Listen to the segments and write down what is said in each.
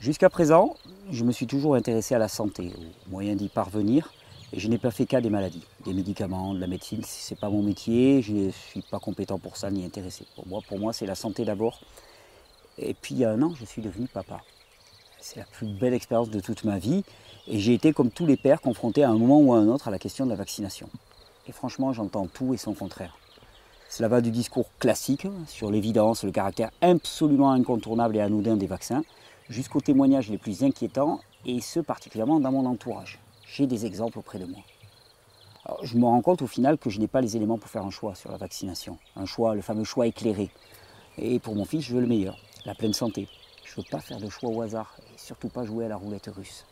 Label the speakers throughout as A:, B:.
A: Jusqu'à présent, je me suis toujours intéressé à la santé, aux moyens d'y parvenir, et je n'ai pas fait cas des maladies, des médicaments, de la médecine. Ce n'est pas mon métier, je ne suis pas compétent pour ça ni intéressé. Pour moi, pour moi c'est la santé d'abord. Et puis il y a un an, je suis devenu papa. C'est la plus belle expérience de toute ma vie. Et j'ai été, comme tous les pères, confronté à un moment ou à un autre à la question de la vaccination. Et franchement, j'entends tout et son contraire. Cela va du discours classique sur l'évidence, le caractère absolument incontournable et anodin des vaccins, jusqu'aux témoignages les plus inquiétants, et ce particulièrement dans mon entourage. J'ai des exemples auprès de moi. je me rends compte au final que je n'ai pas les éléments pour faire un choix sur la vaccination. Un choix, le fameux choix éclairé. Et pour mon fils, je veux le meilleur, la pleine santé. Je ne veux pas faire de choix au hasard, et surtout pas jouer à la roulette russe.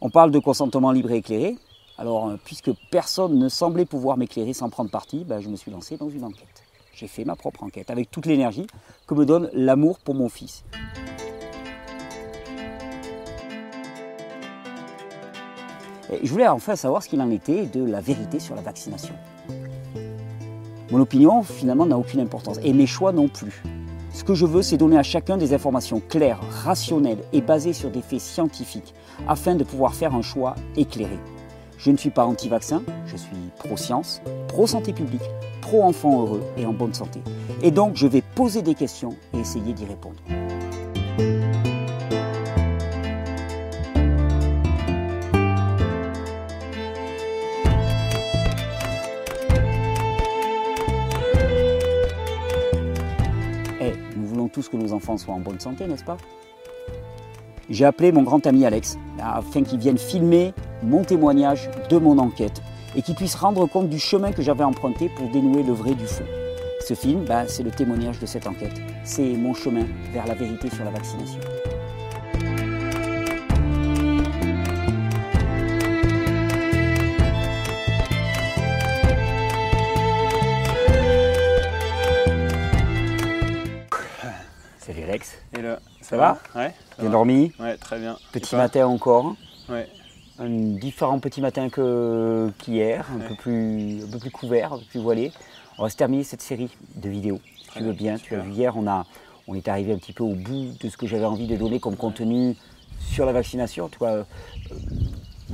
A: On parle de consentement libre et éclairé. Alors, euh, puisque personne ne semblait pouvoir m'éclairer sans prendre parti, ben, je me suis lancé dans une enquête. J'ai fait ma propre enquête avec toute l'énergie que me donne l'amour pour mon fils. Je voulais enfin savoir ce qu'il en était de la vérité sur la vaccination. Mon opinion, finalement, n'a aucune importance, et mes choix non plus. Ce que je veux, c'est donner à chacun des informations claires, rationnelles et basées sur des faits scientifiques, afin de pouvoir faire un choix éclairé. Je ne suis pas anti-vaccin, je suis pro-science, pro-santé publique, pro-enfant heureux et en bonne santé. Et donc, je vais poser des questions et essayer d'y répondre. Que nos enfants soient en bonne santé, n'est-ce pas? J'ai appelé mon grand ami Alex afin qu'il vienne filmer mon témoignage de mon enquête et qu'il puisse rendre compte du chemin que j'avais emprunté pour dénouer le vrai du faux. Ce film, ben, c'est le témoignage de cette enquête. C'est mon chemin vers la vérité sur la vaccination. Ça, va,
B: Ouais.
A: Bien dormi
B: Ouais, très bien.
A: Petit matin encore
B: Ouais.
A: Un différent petit matin qu'hier, un, peu plus, un peu plus couvert, un peu plus voilé. On va se terminer cette série de vidéos. Si tu veux bien, tu as vu hier, on, a, on est arrivé un petit peu au bout de ce que j'avais envie de donner comme contenu sur la vaccination. Tu vois, euh,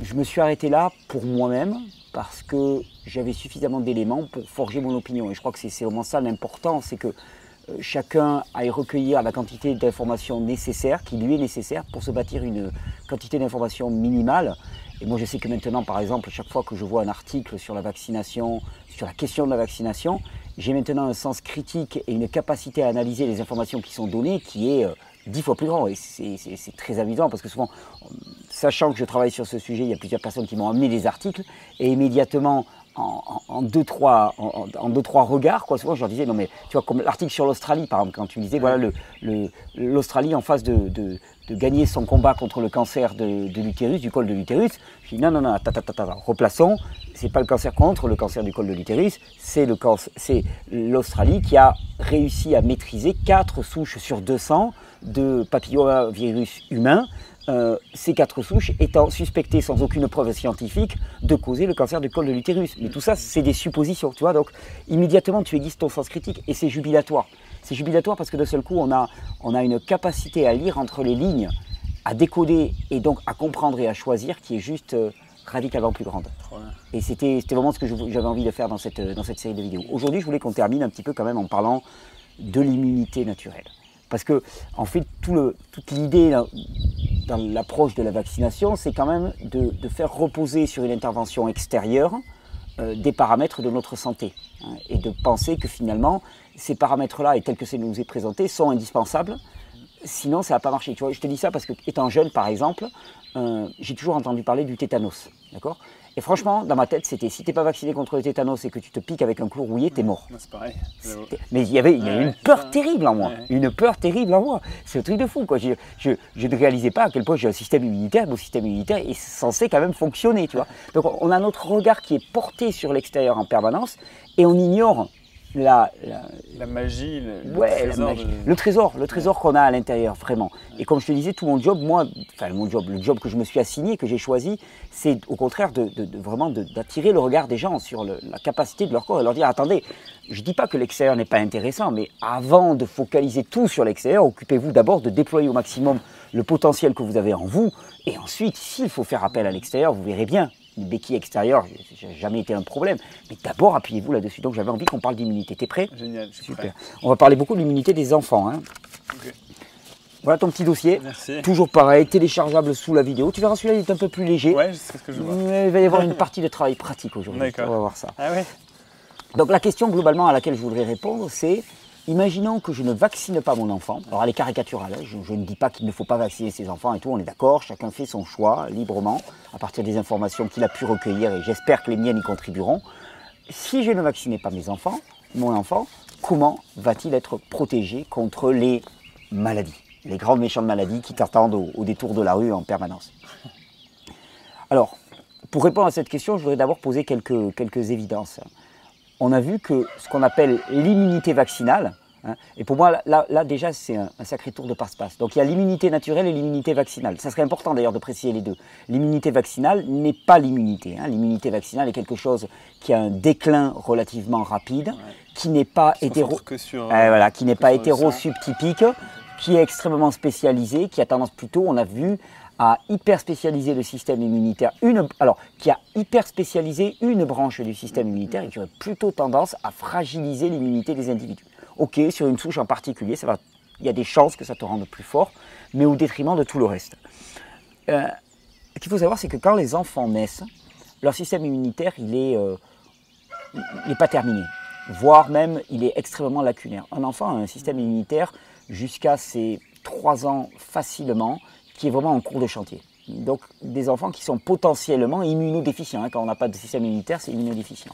A: je me suis arrêté là pour moi-même parce que j'avais suffisamment d'éléments pour forger mon opinion. Et je crois que c'est vraiment ça l'important, c'est que chacun aille recueillir la quantité d'informations nécessaires, qui lui est nécessaire pour se bâtir une quantité d'informations minimale. Et moi, je sais que maintenant, par exemple, chaque fois que je vois un article sur la vaccination, sur la question de la vaccination, j'ai maintenant un sens critique et une capacité à analyser les informations qui sont données qui est euh, dix fois plus grand. Et c'est très amusant parce que souvent, sachant que je travaille sur ce sujet, il y a plusieurs personnes qui m'ont amené des articles et immédiatement, en, deux, trois, en, deux, trois regards, quoi. Souvent, je leur disais, non, mais tu vois, comme l'article sur l'Australie, par exemple, quand tu disais, voilà, l'Australie en face de, gagner son combat contre le cancer de, l'utérus, du col de l'utérus, je dis, non, non, non, ta, ta, ta, replaçons, c'est pas le cancer contre le cancer du col de l'utérus, c'est l'Australie qui a réussi à maîtriser 4 souches sur 200 de papillomavirus humain euh, ces quatre souches étant suspectées sans aucune preuve scientifique de causer le cancer du col de l'utérus. Mais tout ça, c'est des suppositions, tu vois. Donc, immédiatement, tu aiguises ton sens critique et c'est jubilatoire. C'est jubilatoire parce que d'un seul coup, on a, on a une capacité à lire entre les lignes, à décoder et donc à comprendre et à choisir qui est juste euh, radicalement plus grande. Et c'était vraiment ce que j'avais envie de faire dans cette, dans cette série de vidéos. Aujourd'hui, je voulais qu'on termine un petit peu quand même en parlant de l'immunité naturelle. Parce que, en fait, tout le, toute l'idée dans l'approche de la vaccination, c'est quand même de, faire reposer sur une intervention extérieure euh, des paramètres de notre santé. Hein, et de penser que finalement, ces paramètres-là, et tels que ça nous est présenté, sont indispensables. Sinon, ça va pas marcher. Tu vois, je te dis ça parce que, étant jeune, par exemple, euh, j'ai toujours entendu parler du tétanos. D'accord? Et franchement, dans ma tête, c'était si tu n'es pas vacciné contre le tétanos et que tu te piques avec un clou rouillé, es mort.
B: C'est pareil.
A: Mais il y avait, il une peur terrible en moi. Une peur terrible en moi. C'est un truc de fou. Quoi. Je, je, ne réalisais pas à quel point j'ai un système immunitaire. Mon système immunitaire est censé quand même fonctionner. Tu vois Donc on a notre regard qui est porté sur l'extérieur en permanence et on ignore la,
B: la, magie, le, ouais, trésor,
A: le trésor, le trésor qu'on a à l'intérieur, vraiment. Et comme je te disais, tout mon job, moi, enfin mon job, le job que je me suis assigné, que j'ai choisi, c'est au contraire de, vraiment d'attirer le regard des gens sur la capacité de leur corps et leur dire attendez, je ne dis pas que l'extérieur n'est pas intéressant, mais avant de focaliser tout sur l'extérieur, occupez-vous d'abord de déployer au maximum le potentiel que vous avez en vous, et ensuite, s'il faut faire appel à l'extérieur, vous verrez bien, une béquille extérieure, n'a jamais été un problème. Mais d'abord, appuyez-vous là-dessus. Donc j'avais envie qu'on parle d'immunité. T'es prêt?
B: Génial,
A: Super. On va parler beaucoup de l'immunité des enfants. Hein. Voilà ton petit dossier.
B: Merci.
A: Toujours pareil, téléchargeable sous la vidéo. Tu verras celui-là, il est un peu plus léger.
B: Ouais, c'est ce que je vois.
A: Il va y avoir une partie de travail pratique aujourd'hui.
B: D'accord.
A: On va voir ça.
B: Ah ouais?
A: Donc la question globalement à laquelle je voudrais répondre, c'est Imaginons que je ne vaccine pas mon enfant. Alors elle est caricaturale, hein. je, ne dis pas qu'il ne faut pas vacciner ses enfants et tout, on est d'accord, chacun fait son choix librement à partir des informations qu'il a pu recueillir et j'espère que les miennes y contribueront. Si je ne vaccinais pas mes enfants, mon enfant, comment va-t-il être protégé contre les maladies, les grandes méchantes maladies qui t'attendent au, détour de la rue en permanence? Alors, pour répondre à cette question, je voudrais d'abord poser quelques, quelques évidences on a vu que ce qu'on appelle l'immunité vaccinale, hein, et pour moi, là, déjà, c'est un, sacré tour de passe-passe. Donc il y a l'immunité naturelle et l'immunité vaccinale. Ça serait important d'ailleurs de préciser les deux. L'immunité vaccinale n'est pas l'immunité. Hein. L'immunité vaccinale est quelque chose qui a un déclin relativement rapide, qui n'est pas hétéro,
B: sur,
A: voilà, qui n'est pas hétéro-subtypique, qui est extrêmement spécialisé, qui a tendance plutôt, on a vu, a hyper spécialisé le système immunitaire, une, alors qui a hyper spécialisé une branche du système immunitaire et qui aurait plutôt tendance à fragiliser l'immunité des individus. Ok, sur une souche en particulier, il y a des chances que ça te rende plus fort, mais au détriment de tout le reste. Euh, ce qu'il faut savoir, c'est que quand les enfants naissent, leur système immunitaire, il est, euh, n'est pas terminé, voire même il est extrêmement lacunaire. Un enfant a un système immunitaire jusqu'à ses 3 ans facilement, qui est vraiment en cours de chantier. Donc des enfants qui sont potentiellement immunodéficients. Hein. Quand on n'a pas de système immunitaire, c'est immunodéficient.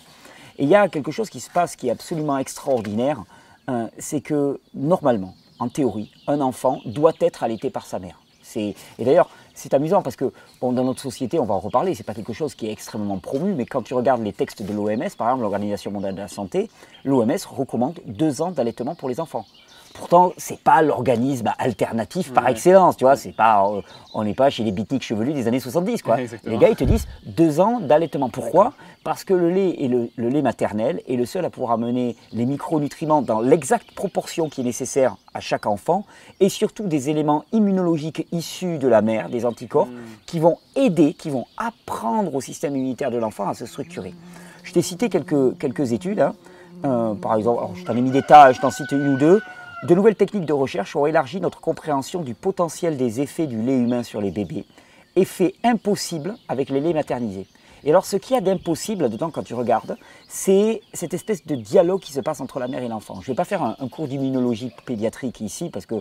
A: Et il y a quelque chose qui se passe qui est absolument extraordinaire, hein, c'est que normalement, en théorie, un enfant doit être allaité par sa mère. Et d'ailleurs, c'est amusant parce que dans notre société, on va en reparler, c'est pas quelque chose qui est extrêmement promu, mais quand tu regardes les textes de l'OMS, par exemple l'Organisation mondiale de la santé, l'OMS recommande deux ans d'allaitement pour les enfants. Pourtant, c'est pas l'organisme alternatif par excellence, tu vois. C'est pas, euh, on n'est pas chez les bitniks chevelus des années 70, quoi. les gars, ils te disent deux ans d'allaitement. Pourquoi? Parce que le lait, et le, lait maternel est le seul à pouvoir amener les micronutriments dans l'exacte proportion qui est nécessaire à chaque enfant, et surtout des éléments immunologiques issus de la mère, des anticorps, mm. qui vont aider, qui vont apprendre au système immunitaire de l'enfant à se structurer. Je t'ai cité quelques, quelques études. Hein. Euh, par exemple, je t'en ai mis des tas, je t'en cite une ou deux. De nouvelles techniques de recherche ont élargi notre compréhension du potentiel des effets du lait humain sur les bébés, effets impossibles avec les laits maternisés. Et alors ce qu'il y a d'impossible dedans quand tu regardes, c'est cette espèce de dialogue qui se passe entre la mère et l'enfant. Je ne vais pas faire un cours d'immunologie pédiatrique ici parce que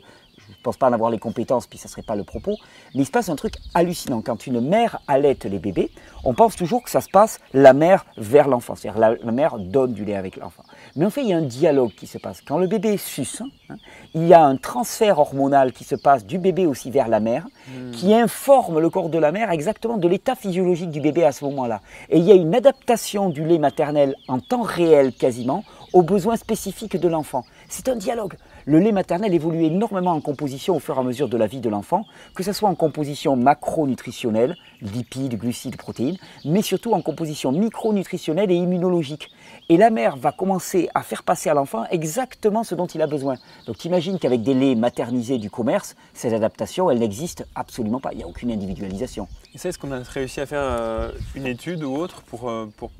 A: je ne pense pas en avoir les compétences, puis ça ne serait pas le propos, mais il se passe un truc hallucinant. Quand une mère allaite les bébés, on pense toujours que ça se passe la mère vers l'enfant, c'est-à-dire la, la, mère donne du lait avec l'enfant. Mais en fait, il y a un dialogue qui se passe. Quand le bébé suce, hein, il y a un transfert hormonal qui se passe du bébé aussi vers la mère, hmm. qui informe le corps de la mère exactement de l'état physiologique du bébé à ce moment-là. Et il y a une adaptation du lait maternel en temps réel quasiment aux besoins spécifiques de l'enfant. C'est un dialogue le lait maternel évolue énormément en composition au fur et à mesure de la vie de l'enfant, que ce soit en composition macronutritionnelle, lipides, glucides, protéines, mais surtout en composition micronutritionnelle et immunologique. Et la mère va commencer à faire passer à l'enfant exactement ce dont il a besoin. Donc tu imagines qu'avec des laits maternisés du commerce, ces adaptations, elles n'existent absolument pas. Il n'y a aucune individualisation.
B: Ça, est-ce qu'on a réussi à faire euh, une étude ou autre pour, euh, pour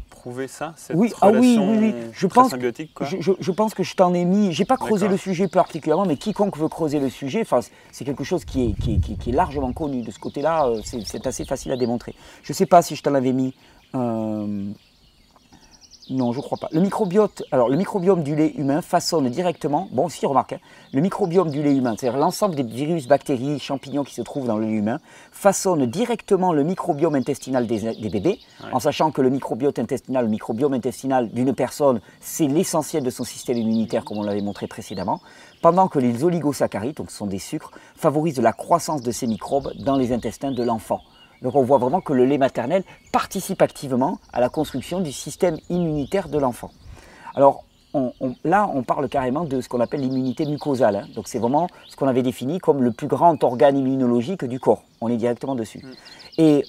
B: ça cette
A: oui, ah oui, oui, oui. Je pense, symbiotique Je, je, pense que je t'en ai mis. J'ai pas creusé le sujet particulièrement, mais quiconque veut creuser le sujet, c'est quelque chose qui est, qui, est, qui, est, largement connu. De ce côté-là, euh, c'est assez facile à démontrer. Je ne sais pas si je t'en avais mis. Euh, non, je ne crois pas. Le microbiote, alors le microbiome du lait humain façonne directement, bon si remarque, hein, le microbiome du lait humain, c'est-à-dire l'ensemble des virus, bactéries, champignons qui se trouvent dans le lait humain, façonne directement le microbiome intestinal des, bébés, en sachant que le microbiote intestinal, le microbiome intestinal d'une personne, c'est l'essentiel de son système immunitaire, comme on l'avait montré précédemment, pendant que les oligosaccharides, donc ce sont des sucres, favorisent la croissance de ces microbes dans les intestins de l'enfant. Donc on voit vraiment que le lait maternel participe activement à la construction du système immunitaire de l'enfant. Alors là, on parle carrément de ce qu'on appelle l'immunité mucosale. Hein. Donc c'est vraiment ce qu'on avait défini comme le plus grand organe immunologique du corps. On est directement dessus. Mm. Et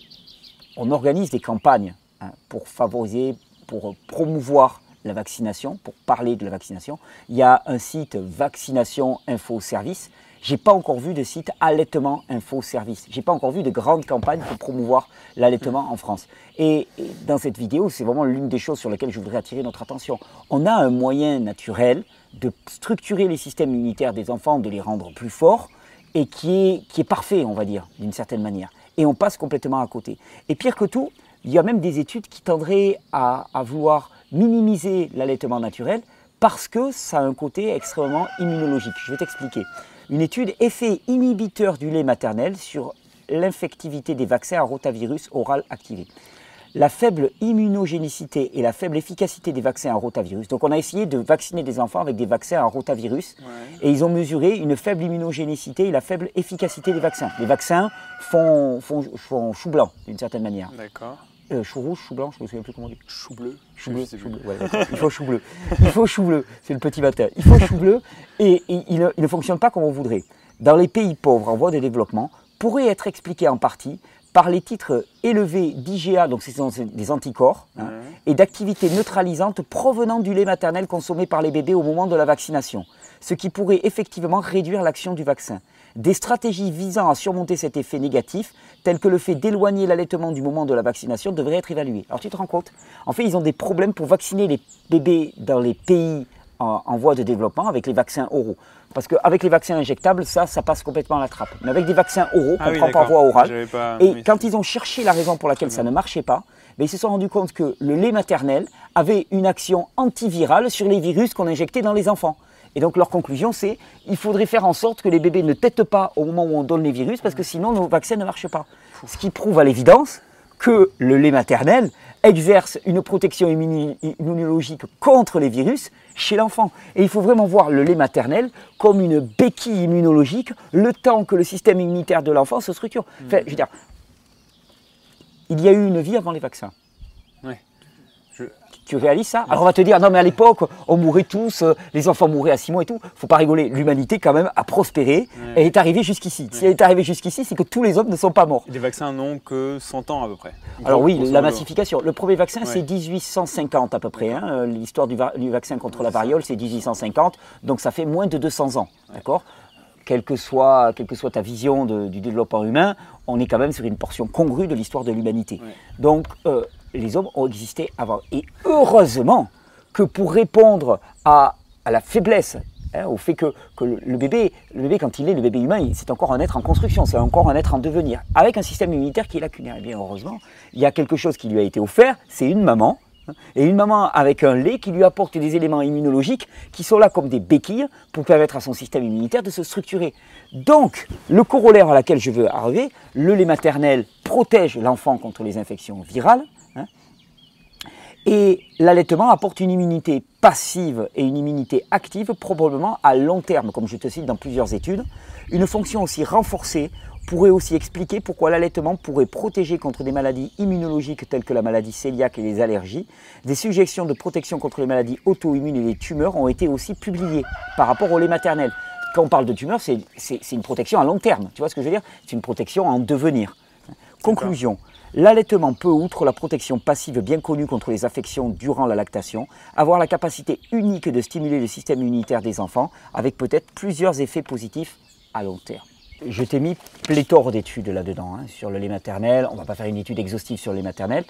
A: on organise des campagnes hein, pour favoriser, pour promouvoir la vaccination, pour parler de la vaccination. Il y a un site Vaccination Info Service j'ai pas encore vu de site allaitement info service. J'ai pas encore vu de grande campagne pour promouvoir l'allaitement en France. Et, dans cette vidéo, c'est vraiment l'une des choses sur lesquelles je voudrais attirer notre attention. On a un moyen naturel de structurer les systèmes immunitaires des enfants, de les rendre plus forts, et qui est, qui est parfait, on va dire, d'une certaine manière. Et on passe complètement à côté. Et pire que tout, il y a même des études qui tendraient à, à vouloir minimiser l'allaitement naturel parce que ça a un côté extrêmement immunologique. Je vais t'expliquer une étude effet inhibiteur du lait maternel sur l'infectivité des vaccins à rotavirus oral activé. La faible immunogénicité et la faible efficacité des vaccins à rotavirus. Donc on a essayé de vacciner des enfants avec des vaccins à rotavirus et ils ont mesuré une faible immunogénicité et la faible efficacité des vaccins. Les vaccins font, font, font chou blanc d'une certaine manière.
B: D'accord.
A: Euh, chou rouge, chou blanc, je ne me souviens plus comment on dit.
B: Chou bleu.
A: Chou bleu, chou bleu. il faut chou bleu. Il faut chou bleu, c'est le petit matin. Il faut chou bleu et, il, ne, fonctionne pas comme on voudrait. Dans les pays pauvres en voie de développement, pourrait être expliqué en partie par les titres élevés d'IGA, donc ce sont des anticorps, hein, et d'activités neutralisantes provenant du lait maternel consommé par les bébés au moment de la vaccination, ce qui pourrait effectivement réduire l'action du vaccin. Des stratégies visant à surmonter cet effet négatif, telles que le fait d'éloigner l'allaitement du moment de la vaccination, devraient être évaluées. Alors tu te rends compte? En fait, ils ont des problèmes pour vacciner les bébés dans les pays en, voie de développement avec les vaccins oraux. Parce qu'avec les vaccins injectables, ça, ça passe complètement à la trappe. Mais avec des vaccins oraux, ah on prend par voie orale. Et quand ils ont cherché la raison pour laquelle ça ne marchait pas, mais ben, ils se sont rendus compte que le lait maternel avait une action antivirale sur les virus qu'on injectait dans les enfants. Et donc leur conclusion, c'est il faudrait faire en sorte que les bébés ne têtent pas au moment où on donne les virus, parce que sinon nos vaccins ne marchent pas. Ce qui prouve à l'évidence que le lait maternel exerce une protection immunologique contre les virus chez l'enfant. Et il faut vraiment voir le lait maternel comme une béquille immunologique le temps que le système immunitaire de l'enfant se structure. Enfin, je veux dire, il y a eu une vie avant les vaccins. Tu réalises ça Alors on va te dire, non mais à l'époque, on mourait tous, euh, les enfants mouraient à 6 mois et tout. Faut pas rigoler, l'humanité quand même a prospéré et est arrivée jusqu'ici. Si elle est arrivée jusqu'ici, c'est que tous les hommes ne sont pas morts.
B: Les vaccins n'ont que 100 ans à peu près.
A: Alors oui, la massification. Le premier vaccin, c'est 1850 à peu près. Hein. L'histoire du, vaccin contre la variole, c'est 1850. Donc ça fait moins de 200 ans. D'accord quelle que, soit, quelle que soit ta vision du développement humain, on est quand même sur une portion congrue de l'histoire de l'humanité. Donc, euh, les hommes ont existé avant. Et heureusement que pour répondre à, la faiblesse, hein, au fait que, le, bébé, le bébé, quand il est le bébé humain, c'est encore un être en construction, c'est encore un être en devenir, avec un système immunitaire qui est lacunaire. Et bien heureusement, il y a quelque chose qui lui a été offert, c'est une maman, hein, et une maman avec un lait qui lui apporte des éléments immunologiques qui sont là comme des béquilles pour permettre à son système immunitaire de se structurer. Donc, le corollaire à laquelle je veux arriver, le lait maternel protège l'enfant contre les infections virales, et l'allaitement apporte une immunité passive et une immunité active, probablement à long terme, comme je te cite dans plusieurs études. Une fonction aussi renforcée pourrait aussi expliquer pourquoi l'allaitement pourrait protéger contre des maladies immunologiques telles que la maladie cœliaque et les allergies. Des suggestions de protection contre les maladies auto-immunes et les tumeurs ont été aussi publiées par rapport au lait maternel. Quand on parle de tumeurs, c'est une protection à long terme. Tu vois ce que je veux dire? C'est une protection en devenir. Conclusion. L'allaitement peut, outre la protection passive bien connue contre les affections durant la lactation, avoir la capacité unique de stimuler le système immunitaire des enfants, avec peut-être plusieurs effets positifs à long terme. Je t'ai mis pléthore d'études là-dedans, hein, sur le lait maternel. On ne va pas faire une étude exhaustive sur le lait maternel,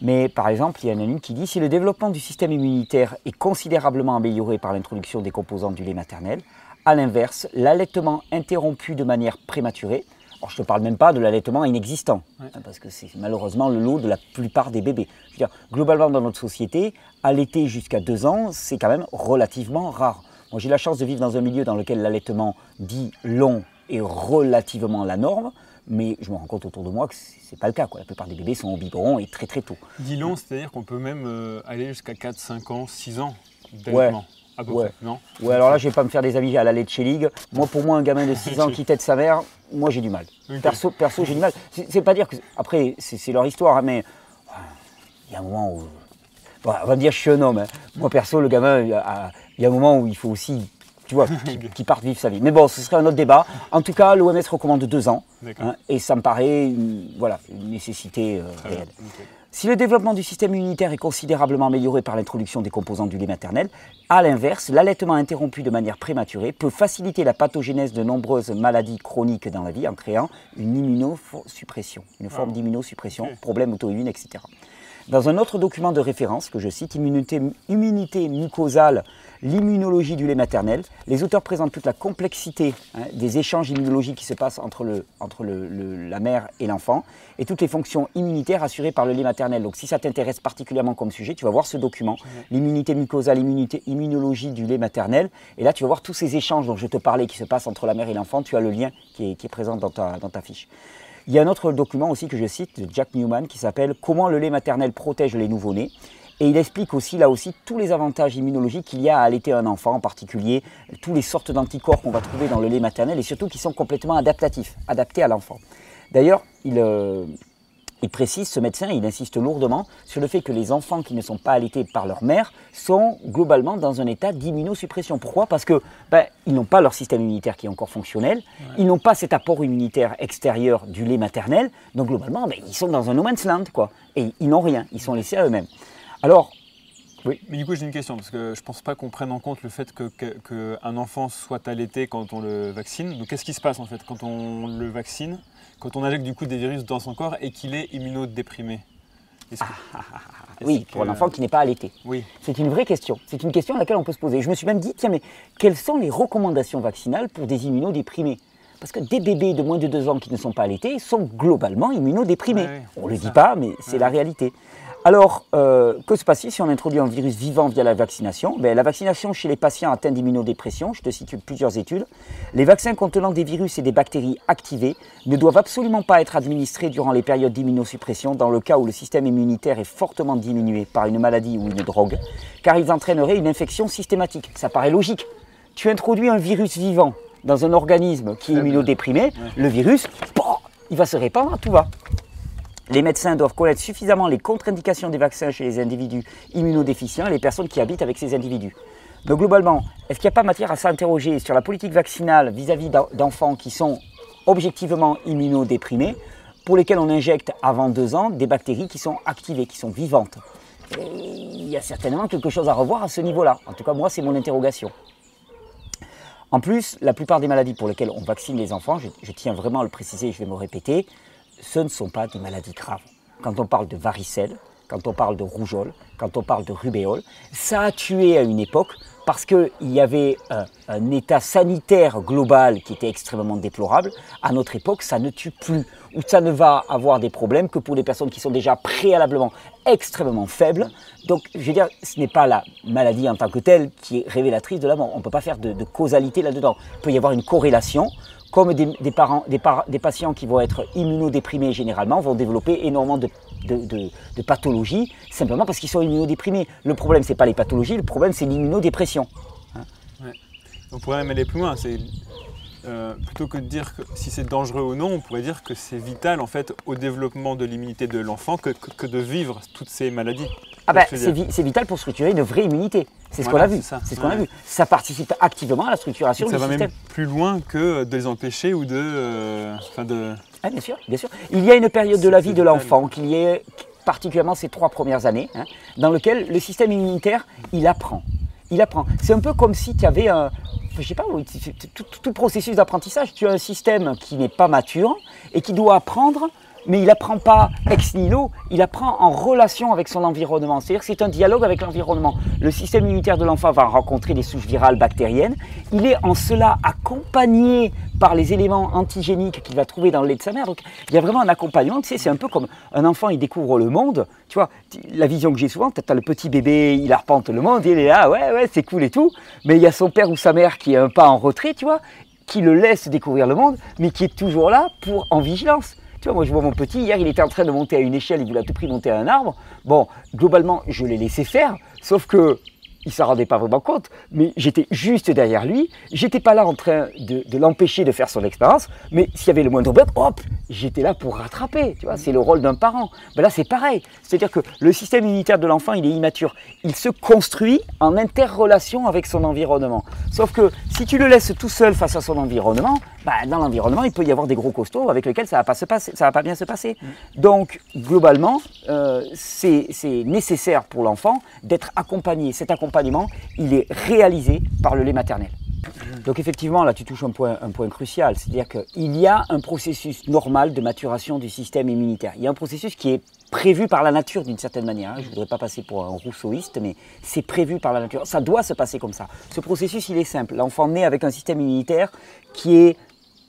A: mais par exemple, il y en a une qui dit si le développement du système immunitaire est considérablement amélioré par l'introduction des composants du lait maternel, à l'inverse, l'allaitement interrompu de manière prématurée, je ne te parle même pas de l'allaitement inexistant, hein, parce que c'est malheureusement le lot de la plupart des bébés. globalement, dans notre société, allaiter jusqu'à deux ans, c'est quand même relativement rare. Moi, j'ai la chance de vivre dans un milieu dans lequel l'allaitement dit long est relativement la norme, mais je me rends compte autour de moi que ce n'est pas le cas. La plupart des bébés sont au biberon et très très tôt.
B: Dit long, c'est-à-dire qu'on peut même euh, aller jusqu'à 4, 5 ans, 6 ans d'allaitement
A: ouais. Non Ouais, alors là, je vais pas me faire des avis à la Leche League. Moi, pour moi, un gamin de 6 ans qui tête sa mère, moi, j'ai du mal. Perso, perso j'ai du mal. C'est pas dire que. Après, c'est leur histoire, hein, mais. Il y a un moment où. on va me dire, je suis un homme. hein. Moi, perso, le gamin, il y a, il y a un moment où il faut aussi, tu vois, qu'il qu'il parte vivre sa vie. Mais bon, ce serait un autre débat. En tout cas, l'OMS recommande deux ans. Hein, et ça me paraît une, voilà, une nécessité euh, réelle. Si le développement du système immunitaire est considérablement amélioré par l'introduction des composants du lait maternel, à l'inverse, l'allaitement interrompu de manière prématurée peut faciliter la pathogénèse de nombreuses maladies chroniques dans la vie en créant une immunosuppression, une forme
B: Ah.
A: d'immunosuppression,
B: Ok.
A: problèmes auto-immunes, etc. Dans un autre document de référence que je cite, Immunité, immunité mucosale, l'immunologie du lait maternel, les auteurs présentent toute la complexité hein, des échanges immunologiques qui se passent entre, le, entre le- le- la mère et l'enfant et toutes les fonctions immunitaires assurées par le lait maternel. Donc si ça t'intéresse particulièrement comme sujet, tu vas voir ce document, l'immunité mucosale, l'immunité immunologie du lait maternel, et là tu vas voir tous ces échanges dont je te parlais qui se passent entre la mère et l'enfant, tu as le lien qui est, qui est présent dans ta, dans ta fiche. Il y a un autre document aussi que je cite de Jack Newman qui s'appelle Comment le lait maternel protège les nouveau-nés. Et il explique aussi là aussi tous les avantages immunologiques qu'il y a à allaiter un enfant, en particulier toutes les sortes d'anticorps qu'on va trouver dans le lait maternel et surtout qui sont complètement adaptatifs, adaptés à l'enfant. D'ailleurs, il, euh, il précise, ce médecin, il insiste lourdement sur le fait que les enfants qui ne sont pas allaités par leur mère sont globalement dans un état d'immunosuppression. Pourquoi? Parce que ben, ils n'ont pas leur système immunitaire qui est encore fonctionnel, ils n'ont pas cet apport immunitaire extérieur du lait maternel, donc globalement, ben, ils sont dans un no man's land, quoi. Et ils n'ont rien, ils sont laissés à eux-mêmes. Alors,
B: Mais du coup, j'ai une question, parce que je pense pas qu'on prenne en compte le fait qu'un que, enfant soit allaité quand on le vaccine. Donc, qu'est-ce qui se passe en fait quand on le vaccine, quand on injecte du coup des virus dans son corps et qu'il est immunodéprimé Est-ce que- est-ce
A: oui, pour un
B: que-
A: enfant qui n'est pas allaité.
B: Oui,
A: C'est une vraie question. C'est une question à laquelle on peut se poser. Je me suis même dit, tiens, mais quelles sont les recommandations vaccinales pour des immunodéprimés? Parce que des bébés de moins de 2 ans qui ne sont pas allaités sont globalement immunodéprimés.
B: Ouais,
A: on ne le dit pas, mais c'est
B: Ouais.
A: la réalité. Alors, euh, que se passe-t-il si on introduit un virus vivant via la vaccination? Ben, La vaccination chez les patients atteints d'immunodépression, je te cite plusieurs études, les vaccins contenant des virus et des bactéries activés ne doivent absolument pas être administrés durant les périodes d'immunosuppression dans le cas où le système immunitaire est fortement diminué par une maladie ou une drogue, car ils entraîneraient une infection systématique. Ça paraît logique. Tu introduis un virus vivant dans un organisme qui est immunodéprimé, le virus, poh, il va se répandre, tout va. Les médecins doivent connaître suffisamment les contre-indications des vaccins chez les individus immunodéficients et les personnes qui habitent avec ces individus. Donc globalement, est-ce qu'il n'y a pas matière à s'interroger sur la politique vaccinale vis-à-vis d'en- d'enfants qui sont objectivement immunodéprimés, pour lesquels on injecte avant deux ans des bactéries qui sont activées, qui sont vivantes? Il y a certainement quelque chose à revoir à ce niveau-là. En tout cas, moi, c'est mon interrogation. En plus, la plupart des maladies pour lesquelles on vaccine les enfants, je tiens vraiment à le préciser, je vais me répéter, ce ne sont pas des maladies graves. Quand on parle de varicelle, quand on parle de rougeole, quand on parle de rubéole, ça a tué à une époque parce qu'il y avait un, un état sanitaire global qui était extrêmement déplorable. À notre époque, ça ne tue plus, ou ça ne va avoir des problèmes que pour des personnes qui sont déjà préalablement extrêmement faibles. Donc, je veux dire, ce n'est pas la maladie en tant que telle qui est révélatrice de la mort. On ne peut pas faire de, de causalité là-dedans. Il peut y avoir une corrélation, comme des, patients qui vont être immunodéprimés généralement vont développer énormément de, pathologies, simplement parce qu'ils sont immunodéprimés. Le problème, ce n'est pas les pathologies, le problème, c'est l'immunodépression.
B: on pourrait même aller plus loin. Euh, plutôt que de dire que si c'est dangereux ou non, on pourrait dire que c'est vital en fait au développement de l'immunité de l'enfant que, que- que de vivre toutes ces maladies.
A: Ah ben,
B: je
A: c'est vi- vital pour structurer une vraie immunité. C'est ce
B: Voilà,
A: qu'on a vu.
B: c'est ça.
A: Ce qu'on a vu. Ça participe activement à la structuration
B: ça
A: du
B: va
A: système.
B: même plus loin que de les empêcher ou de, euh, enfin de.
A: Ah, bien sûr, bien sûr. Il y a une période de la vie de l'enfant, qu'il y ait particulièrement ces trois premières années, hein, dans lequel le système immunitaire, il apprend. Il apprend. C'est un peu comme si tu avais un, je sais pas, tout processus d'apprentissage, tu as un système qui n'est pas mature et qui doit apprendre, mais il apprend pas ex nihilo, il apprend en relation avec son environnement. C'est-à-dire que c'est un dialogue avec l'environnement. Le système immunitaire de l'enfant va rencontrer des souches virales bactériennes. Il est en cela accompagné par les éléments antigéniques qu'il va trouver dans le lait de sa mère. Donc il y a vraiment un accompagnement. Tu sais, c'est un peu comme un enfant, il découvre le monde. Tu vois, la vision que j'ai souvent, tu le petit bébé, il arpente le monde, il est là, ouais, ouais, c'est cool et tout. Mais il y a son père ou sa mère qui est un pas en retrait, tu vois, qui le laisse découvrir le monde, mais qui est toujours là pour en vigilance. Tu vois, moi je vois mon petit, hier il était en train de monter à une échelle, il voulait à tout prix monter à un arbre. Bon, globalement, je l'ai laissé faire, sauf que il s'en rendait pas vraiment compte, mais j'étais juste derrière lui. J'étais pas là en train de, l'empêcher de faire son expérience, mais s'il y avait le moindre bug, hop, j'étais là pour rattraper. Tu vois, c'est le rôle d'un parent. Là, c'est pareil. C'est-à-dire que le système immunitaire de l'enfant, il est immature. Il se construit en interrelation avec son environnement. Sauf que si tu le laisses tout seul face à son environnement, ben, dans l'environnement, il peut y avoir des gros costauds avec lesquels ça va pas se passer, ça va pas bien se passer. Mm. Donc, globalement, euh, c'est nécessaire pour l'enfant d'être accompagné. Cet accompagnement, il est réalisé par le lait maternel. Donc effectivement, là tu touches un point, un point crucial, c'est-à-dire qu'il y a un processus normal de maturation du système immunitaire. Il y a un processus qui est prévu par la nature d'une certaine manière. Hein. Je ne voudrais pas passer pour un rousseauiste, mais c'est prévu par la nature. Ça doit se passer comme ça. Ce processus, il est simple. L'enfant naît avec un système immunitaire qui est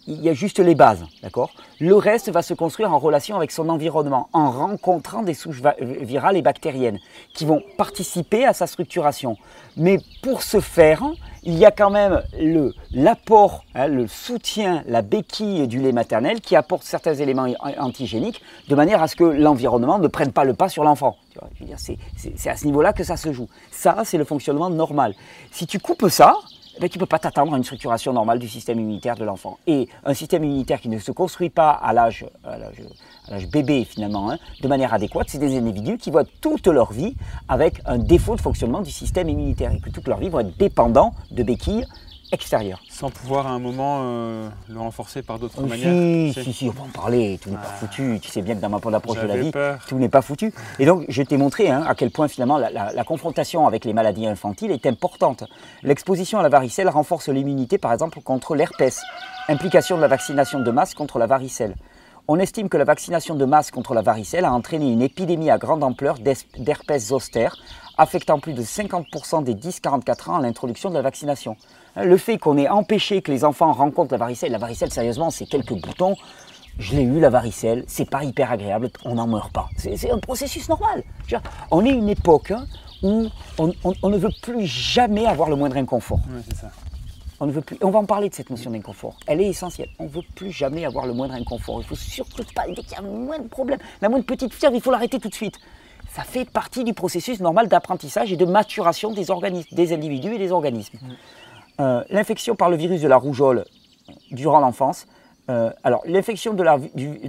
A: il y a juste les bases, d'accord? Le reste va se construire en relation avec son environnement, en rencontrant des souches virales et bactériennes qui vont participer à sa structuration. Mais pour ce faire, il y a quand même l'apport, hein, le soutien, la béquille du lait maternel qui apporte certains éléments antigéniques de manière à ce que l'environnement ne prenne pas le pas sur l'enfant. C'est à ce niveau-là que ça se joue. Ça, c'est le fonctionnement normal. Si tu coupes ça, ben, tu ne peux pas t'attendre à une structuration normale du système immunitaire de l'enfant. Et un système immunitaire qui ne se construit pas à l'âge bébé finalement, hein, de manière adéquate, c'est des individus qui voient toute leur vie avec un défaut de fonctionnement du système immunitaire et que toute leur vie vont être dépendants de béquilles
B: Sans pouvoir à un moment euh, le renforcer par d'autres manières
A: Si, si, si, on va en parler, tout n'est pas ah. foutu. Tu sais bien que dans ma approche de la vie, tout n'est pas foutu. Et donc, je t'ai montré hein, à quel point finalement la, confrontation avec les maladies infantiles est importante. L'exposition à la varicelle renforce l'immunité, par exemple, contre l'herpès. Implication de la vaccination de masse contre la varicelle. On estime que la vaccination de masse contre la varicelle a entraîné une épidémie à grande ampleur d'herpès zoster, affectant plus de 50% des 10-44 ans à l'introduction de la vaccination. Le fait qu'on ait empêché que les enfants rencontrent la varicelle, la varicelle sérieusement c'est quelques boutons, je l'ai eu la varicelle, c'est pas hyper agréable, on n'en meurt pas. C'est un processus normal. On est une époque hein, où on, ne veut plus jamais avoir le moindre inconfort. On ne veut plus. On va en parler de cette notion d'inconfort. Elle est essentielle. On ne veut plus jamais avoir le moindre inconfort. Il faut surtout pas, dès qu'il y a le moindre problème, la moindre petite fièvre, il faut l'arrêter tout de suite. Ça fait partie du processus normal d'apprentissage et de maturation des organismes, des individus et des organismes. Euh, l'infection par le virus de la rougeole durant l'enfance. Euh, alors, l'infection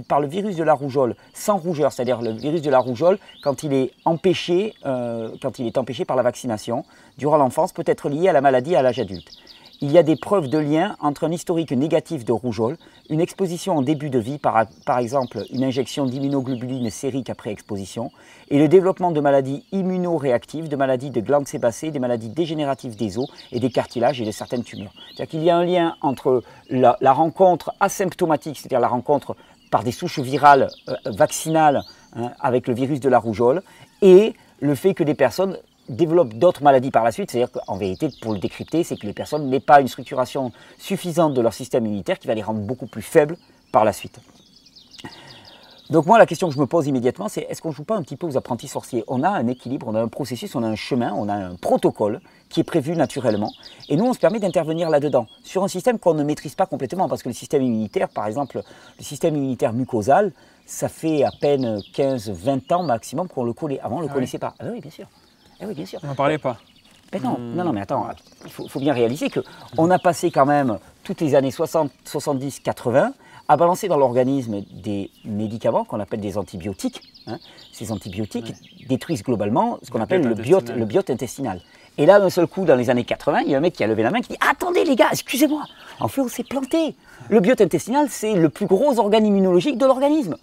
A: par le virus de la rougeole sans rougeur, c'est-à-dire le virus de la rougeole, quand il est empêché, euh, quand il est empêché par la vaccination durant l'enfance, peut être lié à la maladie à l'âge adulte il y a des preuves de lien entre un historique négatif de rougeole, une exposition en début de vie, par, exemple une injection d'immunoglobuline sérique après exposition, et le développement de maladies immunoréactives, de maladies de glandes sébacées, des maladies dégénératives des os et des cartilages et de certaines tumeurs. C'est-à-dire qu'il y a un lien entre la, rencontre asymptomatique, c'est-à-dire la rencontre par des souches virales euh, vaccinales hein, avec le virus de la rougeole, et le fait que des personnes développent d'autres maladies par la suite. C'est-à-dire qu'en vérité, pour le décrypter, c'est que les personnes n'aient pas une structuration suffisante de leur système immunitaire qui va les rendre beaucoup plus faibles par la suite. Donc moi, la question que je me pose immédiatement, c'est est-ce qu'on ne joue pas un petit peu aux apprentis sorciers? On a un équilibre, on a un processus, on a un chemin, on a un protocole qui est prévu naturellement. Et nous, on se permet d'intervenir là-dedans, sur un système qu'on ne maîtrise pas complètement, parce que le système immunitaire, par exemple, le système immunitaire mucosal, ça fait à peine 15-20 ans maximum qu'on le connaît. Avant, on ne le ah connaissait pas. Ah oui, bien sûr.
B: Eh oui, bien sûr. On n'en parlait pas.
A: Mais non, non, non, mais attends, il faut, bien réaliser qu'on a passé quand même toutes les années 60, 70, 80 à balancer dans l'organisme des médicaments qu'on appelle des antibiotiques. Hein. Ces antibiotiques détruisent globalement ce qu'on appelle le biote, le biote intestinal. Et là, d'un seul coup, dans les années 80, il y a un mec qui a levé la main qui dit Attendez, les gars, excusez-moi, en fait, on s'est planté. Le biote intestinal, c'est le plus gros organe immunologique de l'organisme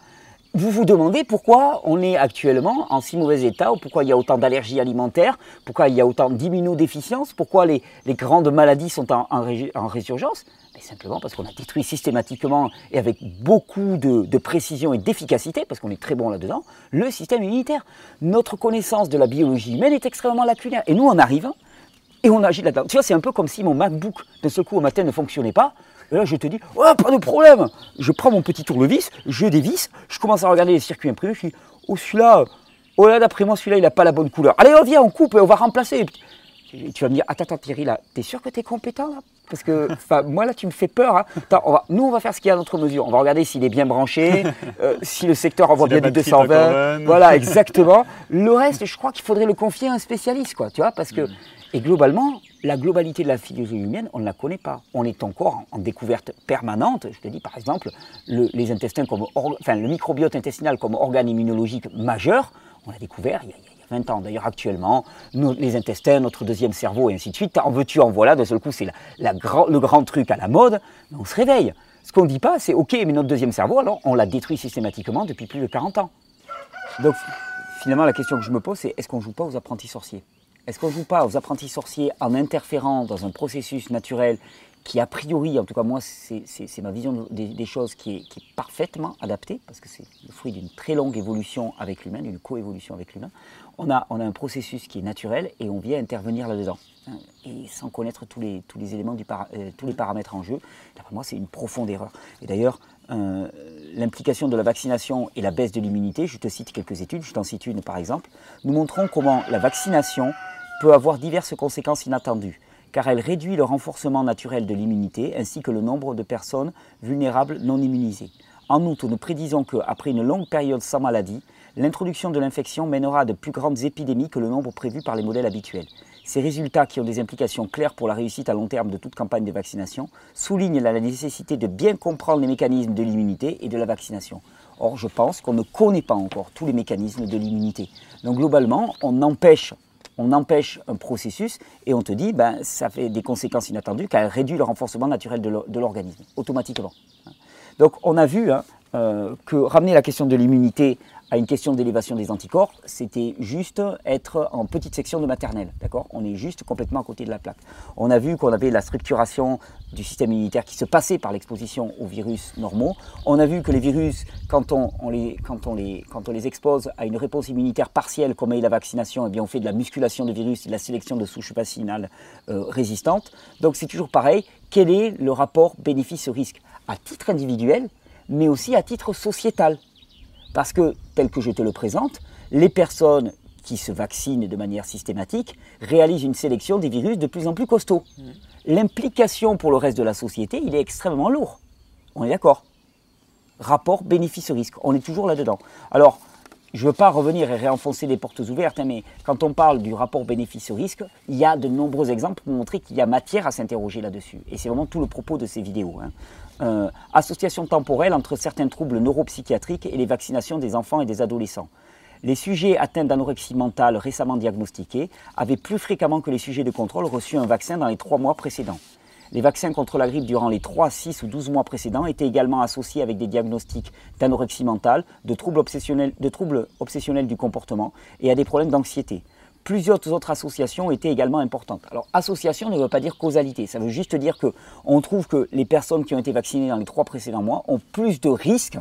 A: vous vous demandez pourquoi on est actuellement en si mauvais état, ou pourquoi il y a autant d'allergies alimentaires, pourquoi il y a autant d'immunodéficience, pourquoi les, grandes maladies sont en, résurgence? Mais Simplement parce qu'on a détruit systématiquement et avec beaucoup de, précision et d'efficacité, parce qu'on est très bon là-dedans, le système immunitaire. Notre connaissance de la biologie humaine est extrêmement lacunaire. Et nous, on arrive et on agit là-dedans. Tu vois, c'est un peu comme si mon MacBook, d'un seul coup, au matin, ne fonctionnait pas. Et là, je te dis, oh, pas de problème. Je prends mon petit tournevis, je dévisse, je commence à regarder les circuits imprimés, je dis, oh, celui-là, oh là, d'après moi, celui-là, il n'a pas la bonne couleur. Allez, on vient, on coupe et on va remplacer. tu vas me dire, attends, attends, Thierry, là, t'es sûr que t'es compétent, là? Parce que moi, là, tu me fais peur. Hein. nous, on va faire ce qu'il y a à notre mesure. On va regarder s'il est bien branché, euh, si le secteur envoie bien du 220. Voilà, exactement. Le reste, je crois qu'il faudrait le confier à un spécialiste, quoi, tu vois, parce que... Hmm. Et globalement, la globalité de la physiologie humaine, on ne la connaît pas. On est encore en, découverte permanente. Je te dis, par exemple, les intestins. Enfin, le microbiote intestinal comme organe immunologique majeur, on l'a découvert il y a 20 ans. D'ailleurs, actuellement, les intestins, notre deuxième cerveau, et ainsi de suite, en veux-tu, en voilà, d'un seul coup, c'est le grand truc à la mode, mais on se réveille. Ce qu'on ne dit pas, c'est OK, mais notre deuxième cerveau, alors, on l'a détruit systématiquement depuis plus de 40 ans. Donc, finalement, la question que je me pose, c'est est-ce qu'on ne joue pas aux apprentis sorciers? Est-ce qu'on ne joue pas aux apprentis sorciers en interférant dans un processus naturel qui a priori, en tout cas moi, c'est ma vision des, choses qui est, parfaitement adaptée, parce que c'est le fruit d'une très longue évolution avec l'humain, d'une coévolution avec l'humain. On a, on a un processus qui est naturel et on vient intervenir là-dedans, et sans connaître tous les, tous les éléments, du euh, tous les paramètres en jeu. D'après moi, c'est une profonde erreur. Et d'ailleurs, euh, l'implication de la vaccination et la baisse de l'immunité, je te cite quelques études, je t'en cite une par exemple, nous montrons comment la vaccination peut avoir diverses conséquences inattendues car elle réduit le renforcement naturel de l'immunité ainsi que le nombre de personnes vulnérables non immunisées. En outre, nous prédisons qu'après une longue période sans maladie, l'introduction de l'infection mènera à de plus grandes épidémies que le nombre prévu par les modèles habituels. Ces résultats, qui ont des implications claires pour la réussite à long terme de toute campagne de vaccination, soulignent la nécessité de bien comprendre les mécanismes de l'immunité et de la vaccination. Or, je pense qu'on ne connaît pas encore tous les mécanismes de l'immunité. Donc, globalement, on empêche on empêche un processus et on te dit, ben, ça fait des conséquences inattendues car elle réduit le renforcement naturel de l'organisme, automatiquement. Donc on a vu hein, euh, que ramener la question de l'immunité à une question d'élévation des anticorps, c'était juste être en petite section de maternelle, d'accord? On est juste complètement à côté de la plaque. On a vu qu'on avait la structuration du système immunitaire qui se passait par l'exposition aux virus normaux. On a vu que les virus, quand on, les, quand on, les, quand on les expose à une réponse immunitaire partielle, comme est la vaccination, eh bien on fait de la musculation de virus et de la sélection de souches vaccinales euh, résistantes. Donc c'est toujours pareil. Quel est le rapport bénéfice-risque? À titre individuel, mais aussi à titre sociétal. Parce que, tel que je te le présente, les personnes qui se vaccinent de manière systématique réalisent une sélection des virus de plus en plus costauds. Mmh. L'implication pour le reste de la société, il est extrêmement lourd. On est d'accord Rapport bénéfice-risque, on est toujours là-dedans. Alors, je ne veux pas revenir et réenfoncer les portes ouvertes, hein, mais quand on parle du rapport bénéfice-risque, il y a de nombreux exemples pour montrer qu'il y a matière à s'interroger là-dessus. Et c'est vraiment tout le propos de ces vidéos. Hein. Euh, association temporelle entre certains troubles neuropsychiatriques et les vaccinations des enfants et des adolescents. Les sujets atteints d'anorexie mentale récemment diagnostiqués avaient plus fréquemment que les sujets de contrôle reçu un vaccin dans les trois mois précédents. Les vaccins contre la grippe durant les 3, 6 ou 12 mois précédents étaient également associés avec des diagnostics d'anorexie mentale, de troubles obsessionnels, de troubles obsessionnels du comportement et à des problèmes d'anxiété plusieurs autres associations étaient également importantes. Alors, association ne veut pas dire causalité, ça veut juste dire que on trouve que les personnes qui ont été vaccinées dans les trois précédents mois ont plus de risques.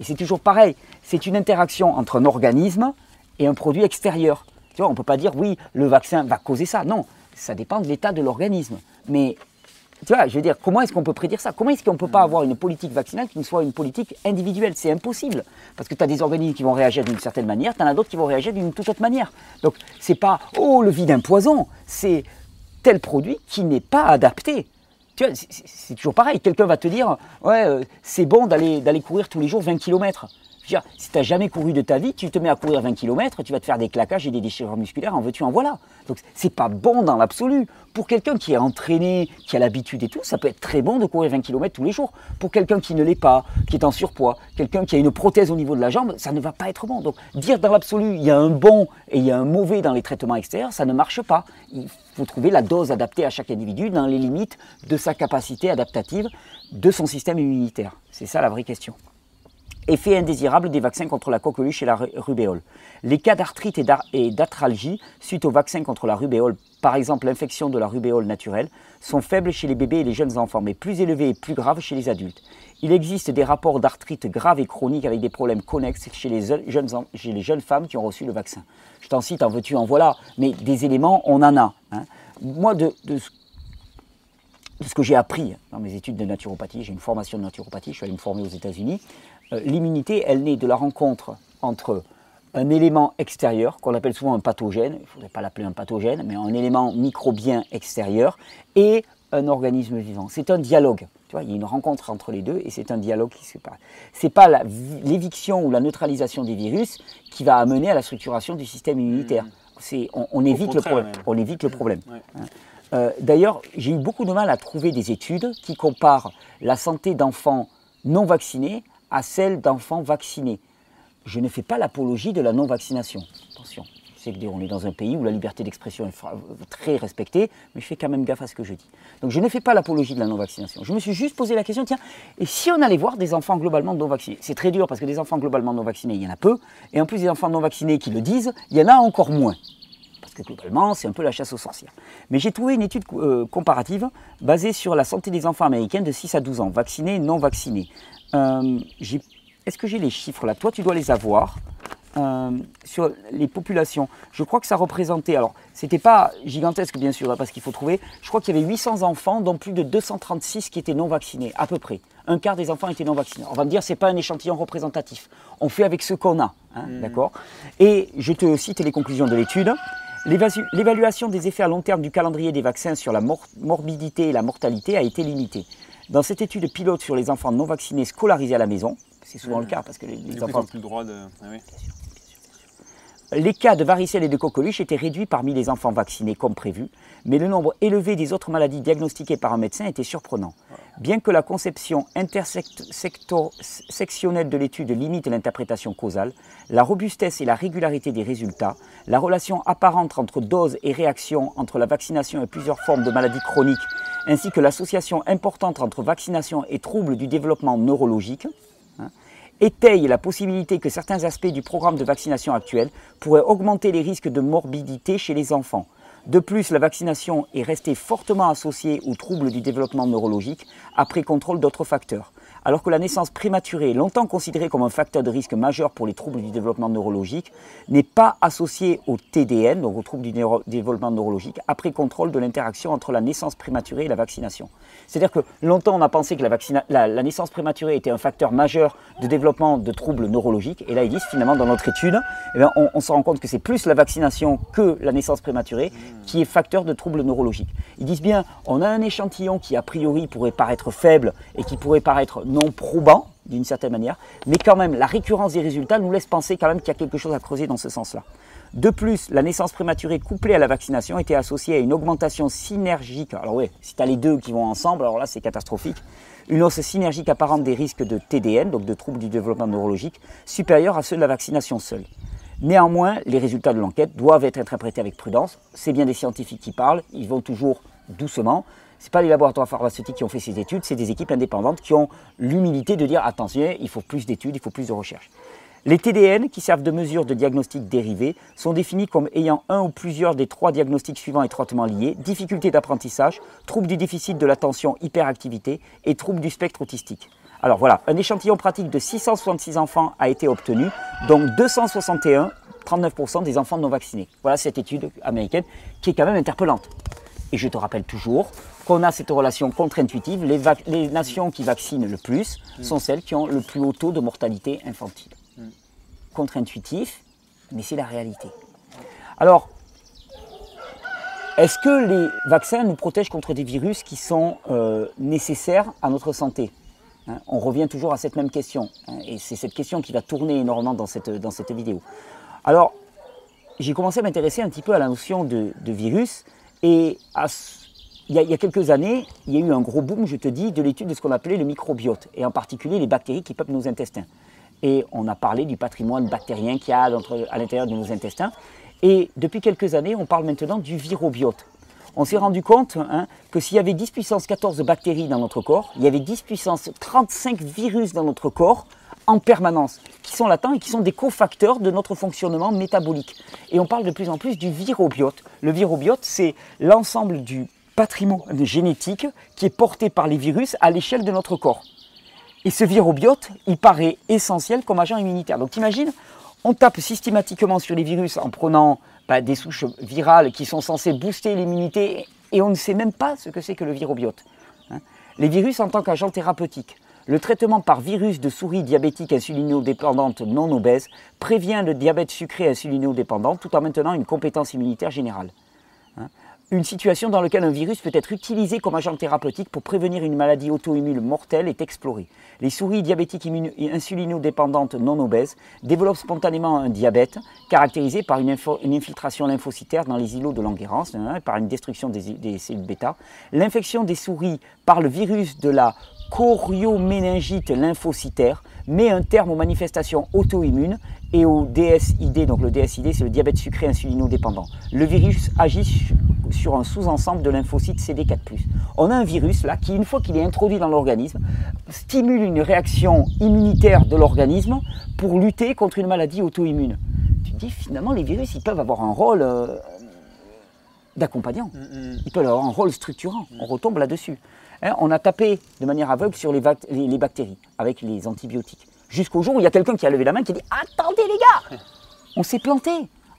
A: Et c'est toujours pareil, c'est une interaction entre un organisme et un produit extérieur. Tu vois, on ne peut pas dire oui, le vaccin va causer ça. Non, ça dépend de l'état de l'organisme. Mais tu vois, je veux dire, comment est-ce qu'on peut prédire ça? Comment est-ce qu'on ne peut pas avoir une politique vaccinale qui ne soit une politique individuelle? C'est impossible. Parce que tu as des organismes qui vont réagir d'une certaine manière, tu en as d'autres qui vont réagir d'une toute autre manière. Donc, c'est pas, oh, le vide d'un poison, c'est tel produit qui n'est pas adapté. Tu vois, c'est toujours pareil. Quelqu'un va te dire, ouais, euh, c'est bon d'aller courir tous les jours 20 km si tu n'as jamais couru de ta vie, tu te mets à courir 20 km, tu vas te faire des claquages et des déchirures musculaires, en veux-tu, en voilà. Donc c'est pas bon dans l'absolu. Pour quelqu'un qui est entraîné, qui a l'habitude et tout, ça peut être très bon de courir 20 km tous les jours. Pour quelqu'un qui ne l'est pas, qui est en surpoids, quelqu'un qui a une prothèse au niveau de la jambe, ça ne va pas être bon. Donc dire dans l'absolu, il y a un bon et il y a un mauvais dans les traitements extérieurs, ça ne marche pas. Il faut trouver la dose adaptée à chaque individu dans les limites de sa capacité adaptative de son système immunitaire. C'est ça la vraie question. Effet indésirable des vaccins contre la coqueluche et la rubéole. Les cas d'arthrite et d'atralgie suite aux vaccins contre la rubéole, par exemple l'infection de la rubéole naturelle, sont faibles chez les bébés et les jeunes enfants, mais plus élevés et plus graves chez les adultes. Il existe des rapports d'arthrite grave et chronique avec des problèmes connexes chez les, jeunes, femmes qui ont reçu le vaccin. Je t'en cite, en veux-tu, en voilà, mais des éléments, on en a. Hein. Moi, de, de, ce que j'ai appris dans mes études de naturopathie, j'ai une formation de naturopathie, je suis allé me former aux États-Unis, l'immunité, elle naît de la rencontre entre un élément extérieur, qu'on appelle souvent un pathogène, il ne faudrait pas l'appeler un pathogène, mais un élément microbien extérieur, et un organisme vivant. C'est un dialogue. Tu vois, il y a une rencontre entre les deux et c'est un dialogue qui se passe. C'est pas l'éviction ou la neutralisation des virus qui va amener à la structuration du système immunitaire. Mmh. on, évite le problème. On évite le problème. D'ailleurs, j'ai eu beaucoup de mal à trouver des études qui comparent la santé d'enfants non vaccinés à celle d'enfants vaccinés. Je ne fais pas l'apologie de la non-vaccination. Attention c'est qu'on est dans un pays où la liberté d'expression est très respectée, mais je fais quand même gaffe à ce que je dis. Donc je ne fais pas l'apologie de la non-vaccination. Je me suis juste posé la question, tiens, et si on allait voir des enfants globalement non vaccinés? C'est très dur parce que des enfants globalement non vaccinés, il y en a peu, et en plus des enfants non vaccinés qui le disent, il y en a encore moins. Parce que globalement, c'est un peu la chasse aux sorcières. Mais j'ai trouvé une étude euh, comparative basée sur la santé des enfants américains de 6 à 12 ans, vaccinés, non vaccinés. Euh, est-ce que j'ai les chiffres là? Toi, tu dois les avoir. Euh, sur les populations. Je crois que ça représentait, alors c'était pas gigantesque bien sûr, hein, parce qu'il faut trouver, je crois qu'il y avait 800 enfants, dont plus de 236 qui étaient non vaccinés, à peu près. Un quart des enfants étaient non vaccinés. On va me dire, c'est pas un échantillon représentatif. On fait avec ce qu'on a, hein, mmh. d'accord? Et je te cite les conclusions de l'étude. L'évaluation des effets à long terme du calendrier des vaccins sur la morbidité et la mortalité a été limitée. Dans cette étude pilote sur les enfants non vaccinés scolarisés à la maison, c'est souvent le mmh. cas parce que les, enfants.
B: plus le droit de. Ah
A: les cas de varicelle et de coqueluche étaient réduits parmi les enfants vaccinés comme prévu, mais le nombre élevé des autres maladies diagnostiquées par un médecin était surprenant. Bien que la conception intersectionnelle de l'étude limite l'interprétation causale, la robustesse et la régularité des résultats, la relation apparente entre dose et réaction entre la vaccination et plusieurs formes de maladies chroniques, ainsi que l'association importante entre vaccination et troubles du développement neurologique, étaye la possibilité que certains aspects du programme de vaccination actuel pourraient augmenter les risques de morbidité chez les enfants. De plus, la vaccination est restée fortement associée aux troubles du développement neurologique après contrôle d'autres facteurs. Alors que la naissance prématurée, longtemps considérée comme un facteur de risque majeur pour les troubles du développement neurologique, n'est pas associée au TDN, donc aux troubles du développement neurologique, après contrôle de l'interaction entre la naissance prématurée et la vaccination. C'est-à-dire que longtemps on a pensé que la, naissance prématurée était un facteur majeur de développement de troubles neurologiques, et là ils disent finalement dans notre étude, eh on, se rend compte que c'est plus la vaccination que la naissance prématurée qui est facteur de troubles neurologiques. Ils disent bien, on a un échantillon qui a priori pourrait paraître faible et qui pourrait paraître non probant d'une certaine manière, mais quand même la récurrence des résultats nous laisse penser quand même qu'il y a quelque chose à creuser dans ce sens-là. De plus, la naissance prématurée couplée à la vaccination était associée à une augmentation synergique. Alors oui, si tu as les deux qui vont ensemble, alors là c'est catastrophique. Une hausse synergique apparente des risques de TDN, donc de troubles du développement neurologique, supérieure à ceux de la vaccination seule. Néanmoins, les résultats de l'enquête doivent être interprétés avec prudence. C'est bien des scientifiques qui parlent, ils vont toujours doucement. Ce pas les laboratoires pharmaceutiques qui ont fait ces études, c'est des équipes indépendantes qui ont l'humilité de dire attention, il faut plus d'études, il faut plus de recherches. Les TDN, qui servent de mesure de diagnostic dérivé, sont définis comme ayant un ou plusieurs des trois diagnostics suivants étroitement liés difficulté d'apprentissage, trouble du déficit de l'attention, hyperactivité et trouble du spectre autistique. Alors voilà, un échantillon pratique de 666 enfants a été obtenu, dont 261, 39% des enfants non vaccinés. Voilà cette étude américaine qui est quand même interpellante. Et je te rappelle toujours qu'on a cette relation contre-intuitive. Les, les, nations qui vaccinent le plus sont celles qui ont le plus haut taux de mortalité infantile contre-intuitif, mais c'est la réalité. Alors, est-ce que les vaccins nous protègent contre des virus qui sont euh, nécessaires à notre santé hein, On revient toujours à cette même question, hein, et c'est cette question qui va tourner énormément dans cette, dans cette vidéo. Alors, j'ai commencé à m'intéresser un petit peu à la notion de, virus, et il, y a, quelques années, il y a eu un gros boom, je te dis, de l'étude de ce qu'on appelait le microbiote, et en particulier les bactéries qui peuplent nos intestins et on a parlé du patrimoine bactérien qu'il y a à l'intérieur de nos intestins. Et depuis quelques années, on parle maintenant du virobiote. On s'est rendu compte hein, que s'il y avait 10 puissance 14 bactéries dans notre corps, il y avait 10 puissance 35 virus dans notre corps en permanence, qui sont latents et qui sont des cofacteurs de notre fonctionnement métabolique. Et on parle de plus en plus du virobiote. Le virobiote, c'est l'ensemble du patrimoine génétique qui est porté par les virus à l'échelle de notre corps. Et ce virobiote, il paraît essentiel comme agent immunitaire. Donc t'imagines, on tape systématiquement sur les virus en prenant bah, des souches virales qui sont censées booster l'immunité et on ne sait même pas ce que c'est que le virobiote. Hein. Les virus en tant qu'agent thérapeutique. Le traitement par virus de souris diabétique insulinodépendante non obèse prévient le diabète sucré insulinodépendant tout en maintenant une compétence immunitaire générale. Hein. Une situation dans laquelle un virus peut être utilisé comme agent thérapeutique pour prévenir une maladie auto-immune mortelle est explorée. Les souris diabétiques insulinodépendantes non obèses développent spontanément un diabète caractérisé par une, infiltration lymphocytaire dans les îlots de Langerhans, hein, par une destruction des, des cellules bêta. L'infection des souris par le virus de la chorioméningite lymphocytaire met un terme aux manifestations auto-immunes et au DSID. Donc le DSID, c'est le diabète sucré insulinodépendant. Le virus agit sur un sous-ensemble de lymphocytes CD4+. On a un virus là qui, une fois qu'il est introduit dans l'organisme, stimule une réaction immunitaire de l'organisme pour lutter contre une maladie auto-immune. Tu te dis finalement les virus ils peuvent avoir un rôle euh, d'accompagnant. Mm, mm. Ils peuvent avoir un rôle structurant. On retombe là-dessus. Hein, on a tapé de manière aveugle sur les, les bactéries avec les antibiotiques. Jusqu'au jour où il y a quelqu'un qui a levé la main qui a dit Attendez les gars On s'est planté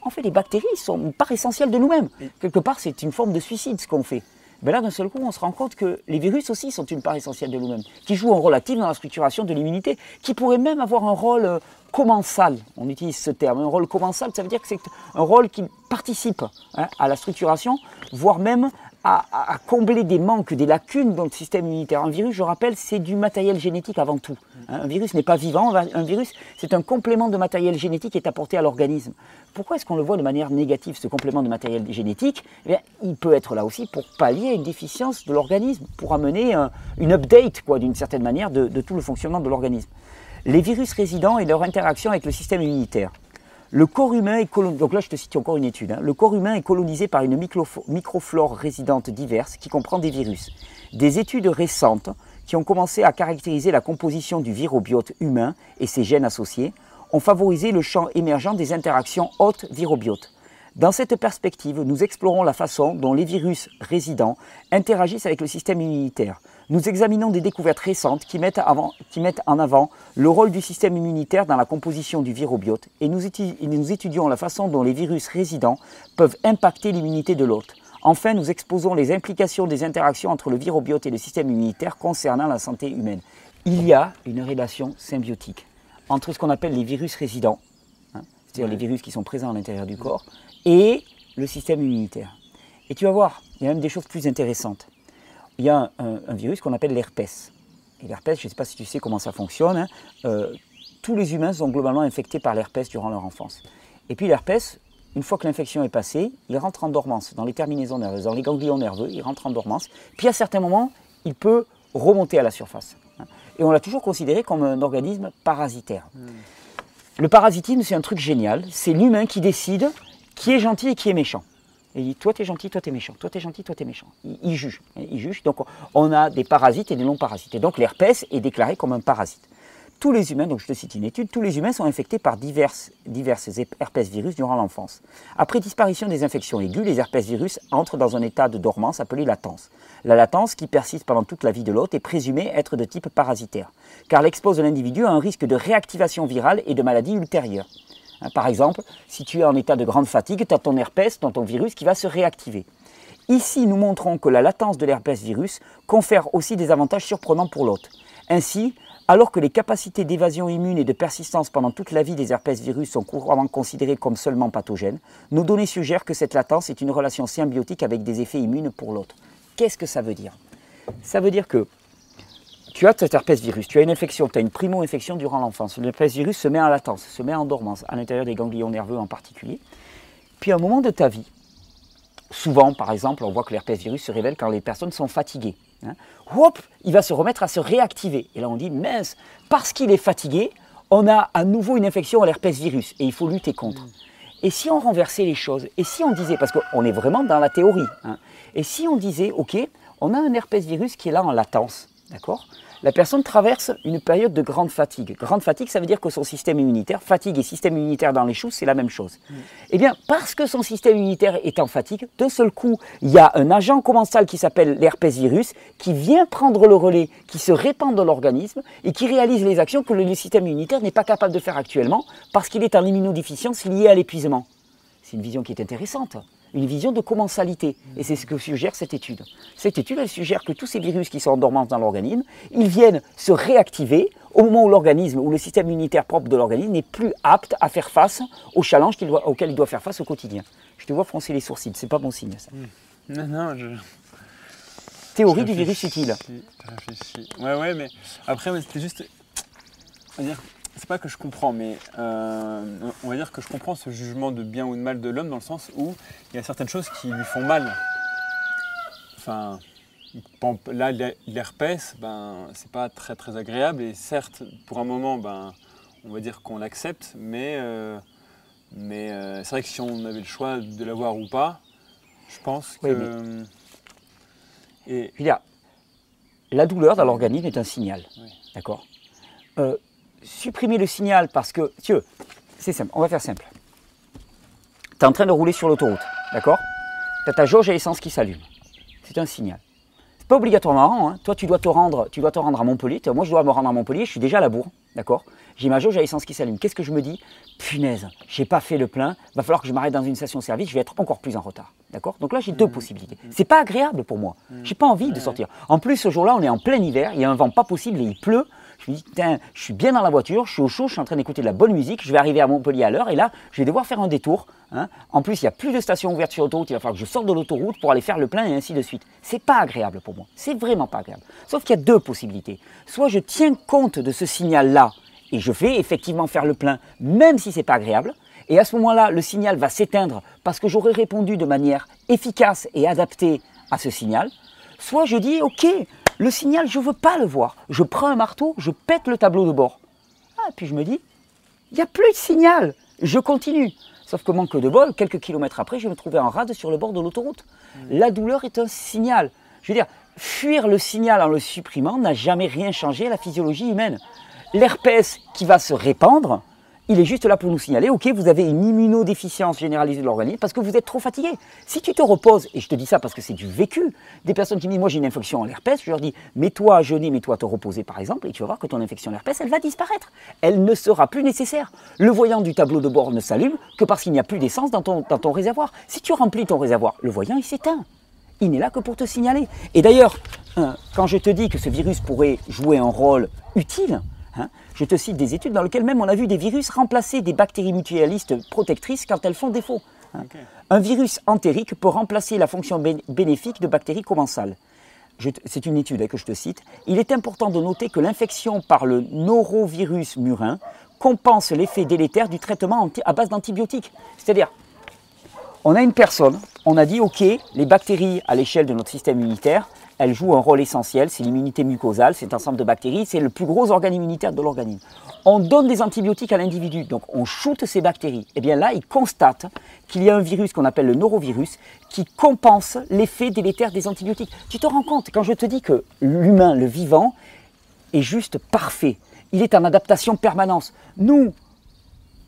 A: En fait, les bactéries sont une part essentielle de nous-mêmes. Quelque part, c'est une forme de suicide ce qu'on fait. Mais là, d'un seul coup, on se rend compte que les virus aussi sont une part essentielle de nous-mêmes, qui jouent un rôle actif dans la structuration de l'immunité, qui pourraient même avoir un rôle euh, commensal. On utilise ce terme. Un rôle commensal, ça veut dire que c'est un rôle qui participe hein, à la structuration, voire même à, combler des manques, des lacunes dans le système immunitaire. Un virus, je rappelle, c'est du matériel génétique avant tout. Hein. Un virus n'est pas vivant, un virus, c'est un complément de matériel génétique qui est apporté à l'organisme. Pourquoi est-ce qu'on le voit de manière négative, ce complément de matériel génétique? Eh Il peut être là aussi pour pallier une déficience de l'organisme, pour amener une update, quoi, d'une certaine manière, de, de tout le fonctionnement de l'organisme. Les virus résidents et leur interaction avec le système immunitaire. Le corps humain est colonisé, par une microflore résidente diverse qui comprend des virus. Des études récentes qui ont commencé à caractériser la composition du virobiote humain et ses gènes associés ont favorisé le champ émergent des interactions hôtes-virobiote. Dans cette perspective, nous explorons la façon dont les virus résidents interagissent avec le système immunitaire, nous examinons des découvertes récentes qui mettent, en avant le rôle du système immunitaire dans la composition du virobiote et nous, étudions la façon dont les virus résidents peuvent impacter l'immunité de l'hôte. Enfin, nous exposons les implications des interactions entre le virobiote et le système immunitaire concernant la santé humaine. Il y a une relation symbiotique entre ce qu'on appelle les virus résidents, hein, c'est-à-dire les virus qui sont présents à l'intérieur du corps, et le système immunitaire. Et tu vas voir, il y a même des choses plus intéressantes il y a un, virus qu'on appelle l'herpès. Et l'herpès, je ne sais pas si tu sais comment ça fonctionne, hein, euh, tous les humains sont globalement infectés par l'herpès durant leur enfance. Et puis l'herpès, une fois que l'infection est passée, il rentre en dormance dans les terminaisons nerveuses, dans les ganglions nerveux, il rentre en dormance. Puis à certains moments, il peut remonter à la surface. Hein. Et on l'a toujours considéré comme un organisme parasitaire. Hmm. Le parasitisme, c'est un truc génial. C'est l'humain qui décide qui est gentil et qui est méchant. Il dit, toi t'es gentil, toi t'es méchant, toi t'es gentil, toi t'es méchant. Il, juge. Donc on a des parasites et des non-parasites. Et donc l'herpès est déclaré comme un parasite. Tous les humains, donc je te cite une étude, tous les humains sont infectés par diverses, diverses herpès virus durant l'enfance. Après disparition des infections aiguës, les herpès virus entrent dans un état de dormance appelé latence. La latence, qui persiste pendant toute la vie de l'hôte, est présumée être de type parasitaire, car elle expose l'individu à un risque de réactivation virale et de maladie ultérieure. Hein, par exemple, si tu es en état de grande fatigue, tu as ton herpès, ton virus qui va se réactiver. Ici, nous montrons que la latence de l'herpès virus confère aussi des avantages surprenants pour l'hôte. Ainsi, alors que les capacités d'évasion immune et de persistance pendant toute la vie des herpès virus sont couramment considérées comme seulement pathogènes, nos données suggèrent que cette latence est une relation symbiotique avec des effets immunes pour l'hôte. Qu'est-ce que ça veut dire? Ça veut dire que tu as cet herpès virus, tu as une infection, tu as une primo-infection durant l'enfance. L'herpès virus se met en latence, se met en dormance, à l'intérieur des ganglions nerveux en particulier. Puis à un moment de ta vie, souvent par exemple, on voit que l'herpès virus se révèle quand les personnes sont fatiguées. Hein. Hop, il va se remettre à se réactiver. Et là on dit, mince, parce qu'il est fatigué, on a à nouveau une infection à l'herpès virus et il faut lutter contre. Et si on renversait les choses, et si on disait, parce qu'on est vraiment dans la théorie, hein, et si on disait, ok, on a un herpès virus qui est là en latence, d'accord la personne traverse une période de grande fatigue. Grande fatigue, ça veut dire que son système immunitaire, fatigue et système immunitaire dans les choux, c'est la même chose. Mm. Eh bien, parce que son système immunitaire est en fatigue, d'un seul coup, il y a un agent commensal qui s'appelle l'herpès virus qui vient prendre le relais, qui se répand dans l'organisme et qui réalise les actions que le système immunitaire n'est pas capable de faire actuellement parce qu'il est en immunodéficience liée à l'épuisement. C'est une vision qui est intéressante une vision de commensalité. Et c'est ce que suggère cette étude. Cette étude, elle suggère que tous ces virus qui sont en dormance dans l'organisme, ils viennent se réactiver au moment où l'organisme, où le système immunitaire propre de l'organisme n'est plus apte à faire face aux challenges auxquels il doit faire face au quotidien. Je te vois froncer les sourcils, c'est pas bon signe ça. Hmm.
B: Non, non, je.
A: Théorie du virus utile.
B: Réfléchis. Ouais, ouais, mais après, c'était juste. On va dire, c'est pas que je comprends, mais euh, on va dire que je comprends ce jugement de bien ou de mal de l'homme dans le sens où il y a certaines choses qui lui font mal. Enfin, là, l'herpès, ben, c'est pas très très agréable et certes, pour un moment, ben, on va dire qu'on l'accepte, mais, euh, mais euh, c'est vrai que si on avait le choix de l'avoir ou pas, je pense que.
A: Et... Il y a la douleur dans l'organisme est un signal. D'accord? Supprimer le signal parce que, tu c'est simple, on va faire simple. Tu es en train de rouler sur l'autoroute, d'accord? Tu as ta jauge à essence qui s'allume. C'est un signal. C'est pas obligatoirement, hein. toi tu dois, te rendre, tu dois te rendre à Montpellier, moi je dois me rendre à Montpellier, je suis déjà à la bourre, d'accord? J'ai ma jauge à essence qui s'allume. Qu'est-ce que je me dis? Punaise, j'ai pas fait le plein, va falloir que je m'arrête dans une station-service, je vais être encore plus en retard. D'accord? Donc là, j'ai deux mmh. possibilités. C'est pas agréable pour moi. Mmh. J'ai pas envie de sortir. En plus, ce jour-là, on est en plein hiver, il y a un vent pas possible et il pleut. Je me dis, je suis bien dans la voiture, je suis au chaud, je suis en train d'écouter de la bonne musique, je vais arriver à Montpellier à l'heure et là, je vais devoir faire un détour. Hein. En plus, il n'y a plus de stations ouvertes sur l'autoroute, il va falloir que je sorte de l'autoroute pour aller faire le plein et ainsi de suite. C'est pas agréable pour moi. C'est vraiment pas agréable. Sauf qu'il y a deux possibilités. Soit je tiens compte de ce signal-là et je vais effectivement faire le plein, même si c'est pas agréable. Et à ce moment-là, le signal va s'éteindre parce que j'aurai répondu de manière efficace et adaptée à ce signal. Soit je dis, OK, le signal, je ne veux pas le voir. Je prends un marteau, je pète le tableau de bord. Ah, puis je me dis, il n'y a plus de signal. Je continue. Sauf que manque de bol, quelques kilomètres après, je me trouvais en rade sur le bord de l'autoroute. Mmh. La douleur est un signal. Je veux dire, fuir le signal en le supprimant n'a jamais rien changé à la physiologie humaine. L'herpès qui va se répandre, il est juste là pour nous signaler, ok, vous avez une immunodéficience généralisée de l'organisme parce que vous êtes trop fatigué. Si tu te reposes, et je te dis ça parce que c'est du vécu, des personnes qui me disent, moi j'ai une infection à l'herpès, je leur dis, mets-toi à jeûner, mets-toi à te reposer par exemple, et tu vas voir que ton infection à l'herpès, elle va disparaître. Elle ne sera plus nécessaire. Le voyant du tableau de bord ne s'allume que parce qu'il n'y a plus d'essence dans ton, dans ton réservoir. Si tu remplis ton réservoir, le voyant, il s'éteint. Il n'est là que pour te signaler. Et d'ailleurs, hein, quand je te dis que ce virus pourrait jouer un rôle utile. Je te cite des études dans lesquelles même on a vu des virus remplacer des bactéries mutualistes protectrices quand elles font défaut. Hein. Un virus entérique peut remplacer la fonction bénéfique de bactéries commensales. C'est une étude hein, que je te cite. Il est important de noter que l'infection par le norovirus murin compense l'effet délétère du traitement à base d'antibiotiques. C'est-à-dire, on a une personne, on a dit, OK, les bactéries à l'échelle de notre système immunitaire, elle joue un rôle essentiel, c'est l'immunité mucosale, c'est un ensemble de bactéries, c'est le plus gros organe immunitaire de l'organisme. On donne des antibiotiques à l'individu, donc on shoote ces bactéries. Et eh bien là, il constate qu'il y a un virus qu'on appelle le norovirus qui compense l'effet délétère des antibiotiques. Tu te rends compte quand je te dis que l'humain, le vivant, est juste parfait. Il est en adaptation permanente. Nous,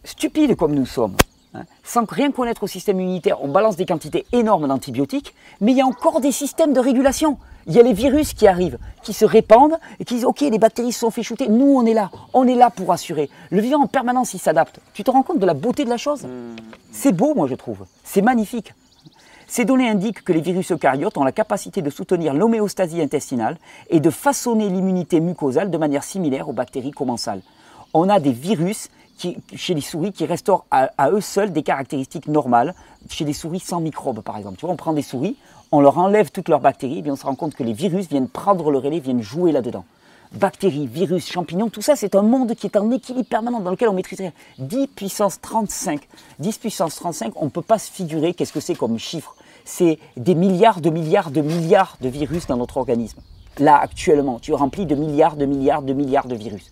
A: stupides comme nous sommes, hein, sans rien connaître au système immunitaire, on balance des quantités énormes d'antibiotiques, mais il y a encore des systèmes de régulation. Il y a les virus qui arrivent, qui se répandent et qui disent Ok, les bactéries se sont fait shooter. Nous, on est là. On est là pour assurer. Le vivant en permanence, il s'adapte. Tu te rends compte de la beauté de la chose? Hmm. C'est beau, moi, je trouve. C'est magnifique. Ces données indiquent que les virus eucaryotes ont la capacité de soutenir l'homéostasie intestinale et de façonner l'immunité mucosale de manière similaire aux bactéries commensales. On a des virus chez les souris qui restaurent à, eux seuls des caractéristiques normales, chez des souris sans microbes par exemple. Tu vois, on prend des souris, on leur enlève toutes leurs bactéries, et bien on se rend compte que les virus viennent prendre le relais, viennent jouer là-dedans. Bactéries, virus, champignons, tout ça, c'est un monde qui est en équilibre permanent, dans lequel on maîtrise rien. 10 puissance 35. 10 puissance 35, on ne peut pas se figurer qu'est-ce que c'est comme chiffre. C'est des milliards de milliards de milliards de virus dans notre organisme. Là, actuellement, tu es rempli de milliards, de milliards, de milliards de virus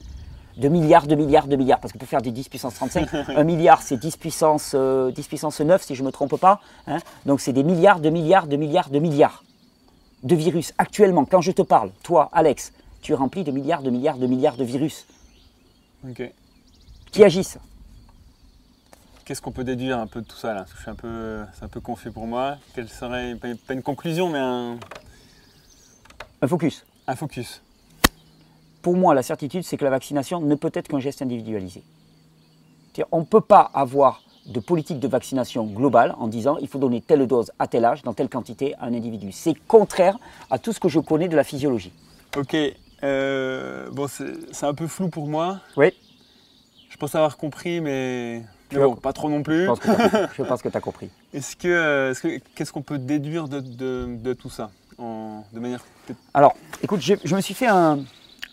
A: de milliards, de milliards, de milliards, parce que pour faire des 10 puissance 35, un milliard c'est 10 puissance, 10 euh, puissance 9 si je ne me trompe pas. Hein. Donc c'est des milliards, de milliards, de milliards, de milliards de virus. Actuellement, quand je te parle, toi, Alex, tu es rempli de milliards, de milliards, de milliards de virus qui agissent?
B: Qu'est-ce qu'on peut déduire un peu de tout ça là? Je suis un peu, c'est un peu confus pour moi. Quelle serait pas une conclusion, mais un
A: un focus.
B: Un focus
A: pour moi, la certitude, c'est que la vaccination ne peut être qu'un geste individualisé. On ne peut pas avoir de politique de vaccination globale en disant il faut donner telle dose à tel âge, dans telle quantité à un individu. C'est contraire à tout ce que je connais de la physiologie.
B: Ok, euh, bon, c'est un peu flou pour moi.
A: Oui.
B: Je pense avoir compris, mais. Mais bon, pas trop non plus.
A: Je pense que tu as compris.
B: Est-ce que, qu'est-ce qu'on peut déduire de, tout ça de manière
A: Alors, écoute, je, me suis fait un,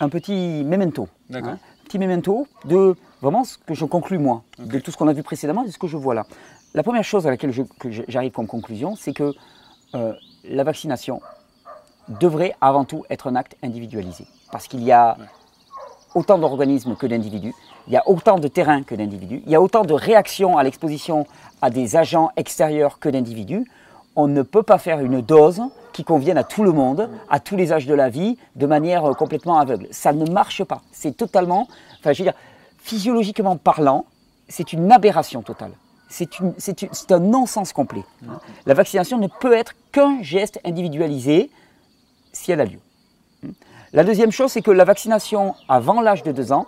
A: petit memento.
B: Hein,
A: petit memento de vraiment ce que je conclus moi, de tout ce qu'on a vu précédemment et de ce que je vois là. La première chose à laquelle j'arrive comme conclusion, c'est que euh, la vaccination devrait avant tout être un acte individualisé. Parce qu'il y a autant d'organismes que d'individus, il y a autant de terrains que d'individus, il y a autant de réactions à l'exposition à des agents extérieurs que d'individus. On ne peut pas faire une dose qui convienne à tout le monde, à tous les âges de la vie, de manière euh, complètement aveugle. Ça ne marche pas. C'est totalement, enfin, je veux dire, physiologiquement parlant, c'est une aberration totale. C'est un non-sens complet. La vaccination ne peut être qu'un geste individualisé si elle a lieu. La deuxième chose, c'est que la vaccination avant l'âge de 2 ans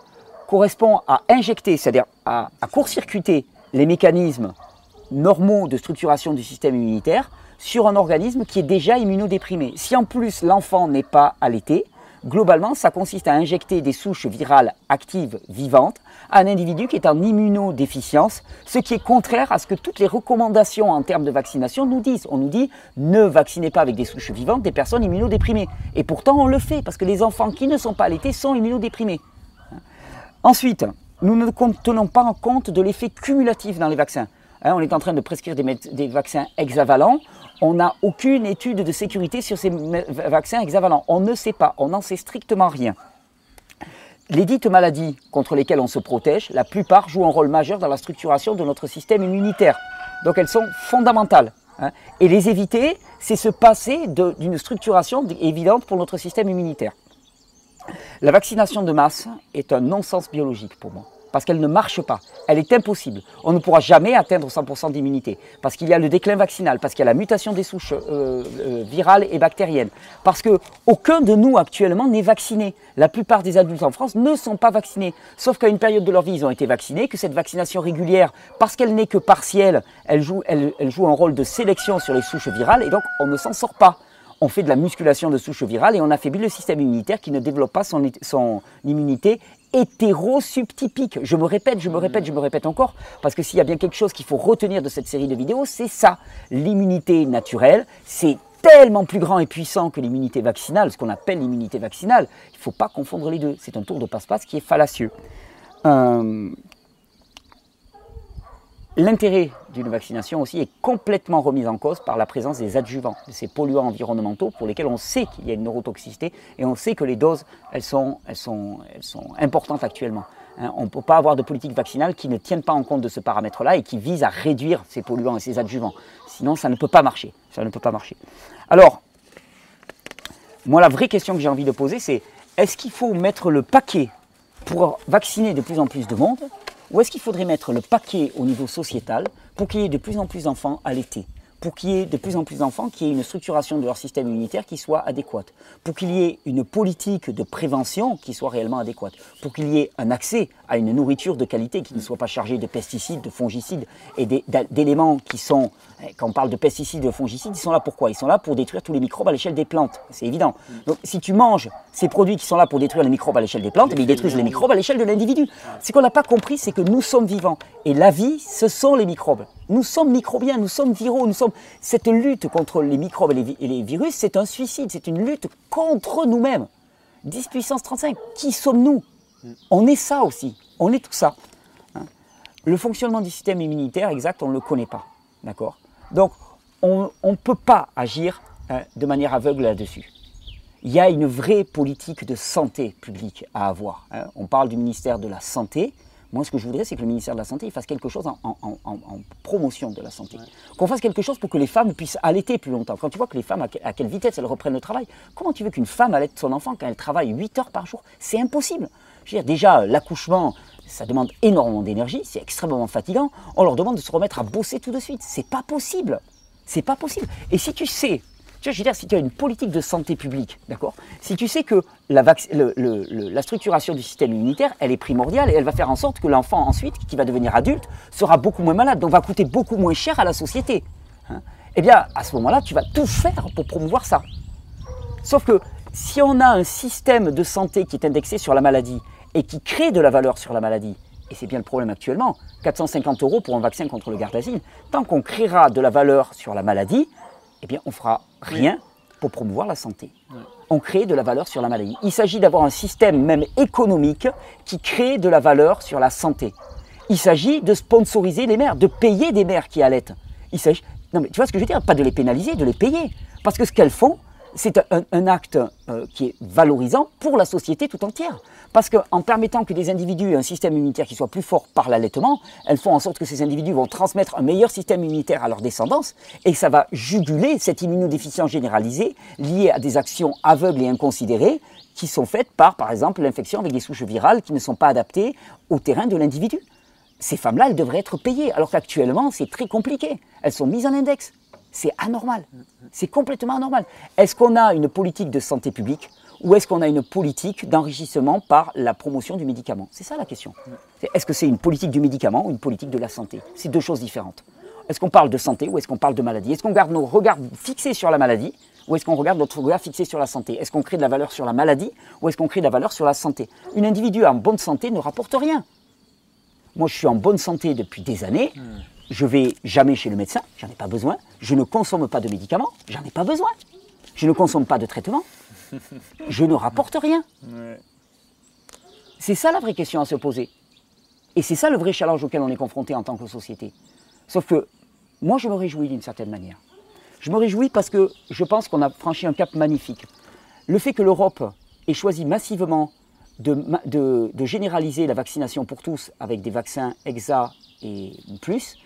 A: correspond à injecter, c'est-à-dire à, court-circuiter les mécanismes normaux de structuration du système immunitaire sur un organisme qui est déjà immunodéprimé. Si en plus l'enfant n'est pas allaité, globalement, ça consiste à injecter des souches virales actives vivantes à un individu qui est en immunodéficience, ce qui est contraire à ce que toutes les recommandations en termes de vaccination nous disent. On nous dit ne vaccinez pas avec des souches vivantes des personnes immunodéprimées. Et pourtant, on le fait parce que les enfants qui ne sont pas allaités sont immunodéprimés. Ensuite, nous ne tenons pas en compte de l'effet cumulatif dans les vaccins. Hein, on est en train de prescrire des, vaccins hexavalents on n'a aucune étude de sécurité sur ces vaccins hexavalents. On ne sait pas, on n'en sait strictement rien. Les dites maladies contre lesquelles on se protège, la plupart jouent un rôle majeur dans la structuration de notre système immunitaire. Donc elles sont fondamentales. Hein. Et les éviter, c'est se passer d'une structuration évidente pour notre système immunitaire. La vaccination de masse est un non-sens biologique pour moi parce qu'elle ne marche pas. Elle est impossible. On ne pourra jamais atteindre 100% d'immunité, parce qu'il y a le déclin vaccinal, parce qu'il y a la mutation des souches euh, euh, virales et bactériennes, parce que aucun de nous actuellement n'est vacciné. La plupart des adultes en France ne sont pas vaccinés, sauf qu'à une période de leur vie, ils ont été vaccinés, que cette vaccination régulière, parce qu'elle n'est que partielle, elle joue, un rôle de sélection sur les souches virales, et donc on ne s'en sort pas on fait de la musculation de souches virales et on affaiblit le système immunitaire qui ne développe pas son immunité hétérosubtypique. Je me répète, je me répète, je me répète encore, parce que s'il y a bien quelque chose qu'il faut retenir de cette série de vidéos, c'est ça. L'immunité naturelle, c'est tellement plus grand et puissant que l'immunité vaccinale, ce qu'on appelle l'immunité vaccinale. Il ne faut pas confondre les deux. C'est un tour de passe-passe qui est fallacieux. Euh, L'intérêt d'une vaccination aussi est complètement remis en cause par la présence des adjuvants, de ces polluants environnementaux pour lesquels on sait qu'il y a une neurotoxicité et on sait que les doses, elles sont, elles sont, elles sont importantes actuellement. Hein. on ne peut pas avoir de politique vaccinale qui ne tienne pas en compte de ce paramètre-là et qui vise à réduire ces polluants et ces adjuvants. Sinon, ça ne peut pas marcher. Ça ne peut pas marcher. Alors, moi, la vraie question que j'ai envie de poser, c'est est-ce qu'il faut mettre le paquet pour vacciner de plus en plus de monde ou est-ce qu'il faudrait mettre le paquet au niveau sociétal pour qu'il y ait de plus en plus d'enfants à l'été pour qu'il y ait de plus en plus d'enfants qui aient une structuration de leur système immunitaire qui soit adéquate, pour qu'il y ait une politique de prévention qui soit réellement adéquate, pour qu'il y ait un accès à une nourriture de qualité qui ne soit pas chargée de pesticides, de fongicides et d'éléments qui sont, quand on parle de pesticides, de fongicides, ils sont là pourquoi? Ils sont là pour détruire tous les microbes à l'échelle des plantes, c'est évident. Donc si tu manges ces produits qui sont là pour détruire les microbes à l'échelle des plantes, ils détruisent les microbes à l'échelle de l'individu. Ce qu'on n'a pas compris, c'est que nous sommes vivants et la vie, ce sont les microbes. Nous sommes microbiens, nous sommes viraux, nous sommes. Cette lutte contre les microbes et les, virus, c'est un suicide, c'est une lutte contre nous-mêmes. 10 puissance 35, qui sommes-nous? On est ça aussi, on est tout ça. Hein. le fonctionnement du système immunitaire exact, on ne le connaît pas. D'accord? Donc, on ne peut pas agir hein, de manière aveugle là-dessus. Il y a une vraie politique de santé publique à avoir. Hein. On parle du ministère de la Santé, moi, ce que je voudrais, c'est que le ministère de la Santé fasse quelque chose en, promotion de la santé. Qu'on fasse quelque chose pour que les femmes puissent allaiter plus longtemps. Quand tu vois que les femmes, à, quelle vitesse elles reprennent le travail, comment tu veux qu'une femme allaite son enfant quand elle travaille 8 heures par jour? C'est impossible. Je veux dire, déjà, l'accouchement, ça demande énormément d'énergie, c'est extrêmement fatigant. On leur demande de se remettre à bosser tout de suite. C'est pas possible. C'est pas possible. Et si tu sais tu vois, je veux dire, si tu as une politique de santé publique, d'accord? Si tu sais que la, structuration du système immunitaire, elle est primordiale et elle va faire en sorte que l'enfant ensuite, qui va devenir adulte, sera beaucoup moins malade, donc va coûter beaucoup moins cher à la société. Hein eh bien, à ce moment-là, tu vas tout faire pour promouvoir ça. Sauf que si on a un système de santé qui est indexé sur la maladie et qui crée de la valeur sur la maladie, et c'est bien le problème actuellement, 450 euros pour un vaccin contre le Gardasil, tant qu'on créera de la valeur sur la maladie, eh bien on fera rien pour promouvoir la santé. On crée de la valeur sur la maladie. Il s'agit d'avoir un système même économique qui crée de la valeur sur la santé. Il s'agit de sponsoriser les mères, de payer des mères qui allaitent. Il s'agit, non mais tu vois ce que je veux dire? Pas de les pénaliser, de les payer. Parce que ce qu'elles font, c'est un, acte euh, qui est valorisant pour la société tout entière. Parce qu'en permettant que des individus aient un système immunitaire qui soit plus fort par l'allaitement, elles font en sorte que ces individus vont transmettre un meilleur système immunitaire à leur descendance et ça va juguler cette immunodéficience généralisée liée à des actions aveugles et inconsidérées qui sont faites par, par exemple, l'infection avec des souches virales qui ne sont pas adaptées au terrain de l'individu. Ces femmes-là, elles devraient être payées, alors qu'actuellement, c'est très compliqué. Elles sont mises en index. C'est anormal. C'est complètement anormal. Est-ce qu'on a une politique de santé publique ou est-ce qu'on a une politique d'enrichissement par la promotion du médicament? C'est ça la question. Est-ce que c'est une politique du médicament ou une politique de la santé? C'est deux choses différentes. Est-ce qu'on parle de santé ou est-ce qu'on parle de maladie? Est-ce qu'on garde nos regards fixés sur la maladie ou est-ce qu'on regarde notre regard fixé sur la santé? Est-ce qu'on crée de la valeur sur la maladie ou est-ce qu'on crée de la valeur sur la santé? Un individu en bonne santé ne rapporte rien. Moi, je suis en bonne santé depuis des années. Je vais jamais chez le médecin, j'en ai pas besoin. Je ne consomme pas de médicaments, j'en ai pas besoin. Je ne consomme pas de traitement, je ne rapporte rien. C'est ça la vraie question à se poser. Et c'est ça le vrai challenge auquel on est confronté en tant que société. Sauf que moi, je me réjouis d'une certaine manière. Je me réjouis parce que je pense qu'on a franchi un cap magnifique. Le fait que l'Europe ait choisi massivement de, de, généraliser la vaccination pour tous avec des vaccins EXA et plus,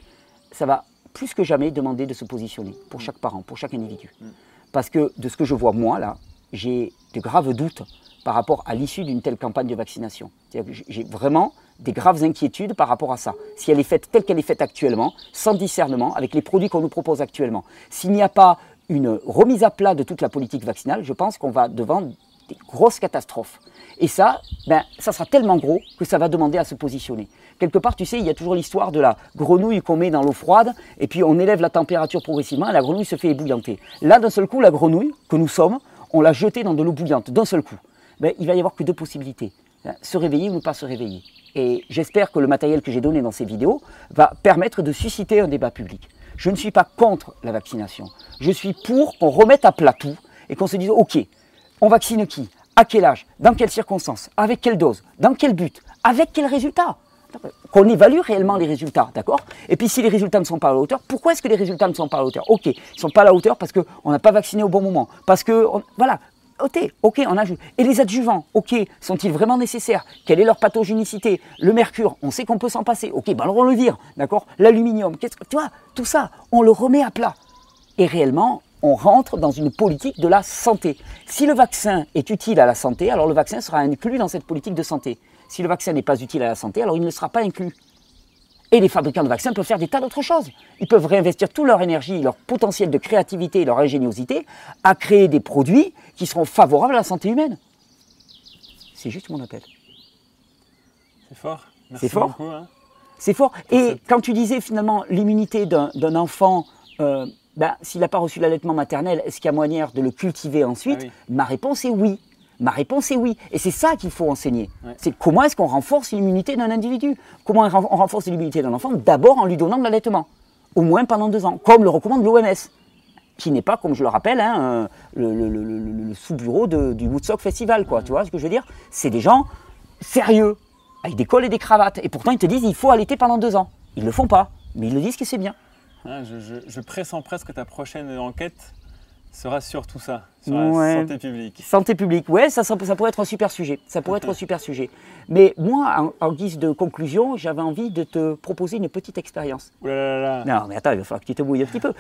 A: ça va plus que jamais demander de se positionner pour chaque parent, pour chaque individu. Parce que de ce que je vois moi là, j'ai de graves doutes par rapport à l'issue d'une telle campagne de vaccination. J'ai vraiment des graves inquiétudes par rapport à ça. Si elle est faite telle qu'elle est faite actuellement, sans discernement, avec les produits qu'on nous propose actuellement, s'il n'y a pas une remise à plat de toute la politique vaccinale, je pense qu'on va devant des grosses catastrophes. Et ça, ben, ça sera tellement gros que ça va demander à se positionner. Quelque part, tu sais, il y a toujours l'histoire de la grenouille qu'on met dans l'eau froide, et puis on élève la température progressivement, et la grenouille se fait ébouillanter. Là, d'un seul coup, la grenouille, que nous sommes, on l'a jetée dans de l'eau bouillante, d'un seul coup. Ben, il va y avoir que deux possibilités, hein, se réveiller ou ne pas se réveiller. Et j'espère que le matériel que j'ai donné dans ces vidéos va permettre de susciter un débat public. Je ne suis pas contre la vaccination. Je suis pour qu'on remette à plat tout et qu'on se dise, OK, on vaccine qui? À quel âge? Dans quelles circonstances? Avec quelle dose? Dans quel but? Avec quel résultat? Qu'on évalue réellement les résultats, d'accord? Et puis si les résultats ne sont pas à la hauteur, pourquoi est-ce que les résultats ne sont pas à la hauteur? Ok, ils ne sont pas à la hauteur parce qu'on n'a pas vacciné au bon moment, parce que, voilà, ok, ok, on ajoute. Et les adjuvants, ok, sont-ils vraiment nécessaires? Quelle est leur pathogénicité Le mercure, on sait qu'on peut s'en passer, ok, ben alors on le vire, d'accord? L'aluminium, tu vois, tout ça, on le remet à plat. Et réellement, on rentre dans une politique de la santé. Si le vaccin est utile à la santé, alors le vaccin sera inclus dans cette politique de santé. Si le vaccin n'est pas utile à la santé, alors il ne sera pas inclus. Et les fabricants de vaccins peuvent faire des tas d'autres choses. Ils peuvent réinvestir toute leur énergie, leur potentiel de créativité et leur ingéniosité à créer des produits qui seront favorables à la santé humaine. C'est juste mon appel.
B: C'est fort. C'est fort. Hein.
A: C'est fort. Et quand tu disais finalement l'immunité d'un enfant euh, ben, s'il n'a pas reçu l'allaitement maternel, est-ce qu'il y a moyen de le cultiver ensuite ah Ma réponse est oui. Ma réponse est oui. Et c'est ça qu'il faut enseigner. C'est comment est-ce qu'on renforce l'immunité d'un individu? Comment on renforce l'immunité d'un enfant? D'abord en lui donnant de l'allaitement. Au moins pendant deux ans, comme le recommande l'OMS. Qui n'est pas, comme je le rappelle, hein, le, sous-bureau du Woodstock Festival. Quoi, Tu vois ce que je veux dire? C'est des gens sérieux, avec des cols et des cravates. Et pourtant, ils te disent il faut allaiter pendant deux ans. Ils ne le font pas, mais ils le disent que c'est bien.
B: Ah, je, pressens presque que ta prochaine enquête sera sur tout ça, sur la santé publique.
A: Santé publique, ouais, ça, ça, pourrait être un super sujet. Ça pourrait être un super sujet. Mais moi, en, guise de conclusion, j'avais envie de te proposer une petite expérience. Non, mais attends, il va falloir que tu te bouilles un petit peu.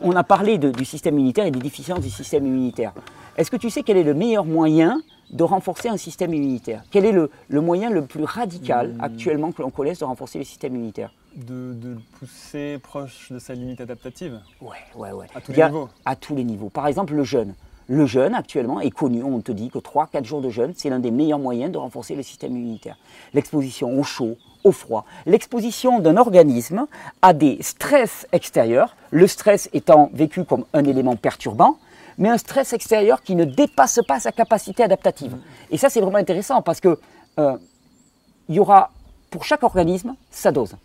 A: on, a parlé du système immunitaire et des déficiences du système immunitaire. Est-ce que tu sais quel est le meilleur moyen de renforcer un système immunitaire? Quel est le, moyen le plus radical hmm. actuellement que l'on connaisse de renforcer le système immunitaire?
B: De, le pousser proche de sa limite adaptative
A: Ouais, ouais, ouais.
B: À tous les niveaux
A: À tous les niveaux. Par exemple, le jeûne. Le jeûne, actuellement, est connu. On te dit que 3-4 jours de jeûne, c'est l'un des meilleurs moyens de renforcer le système immunitaire. L'exposition au chaud, au froid. L'exposition d'un organisme à des stress extérieurs, le stress étant vécu comme un élément perturbant, mais un stress extérieur qui ne dépasse pas sa capacité adaptative. Et ça, c'est vraiment intéressant parce que euh, il y aura pour chaque organisme, sa dose.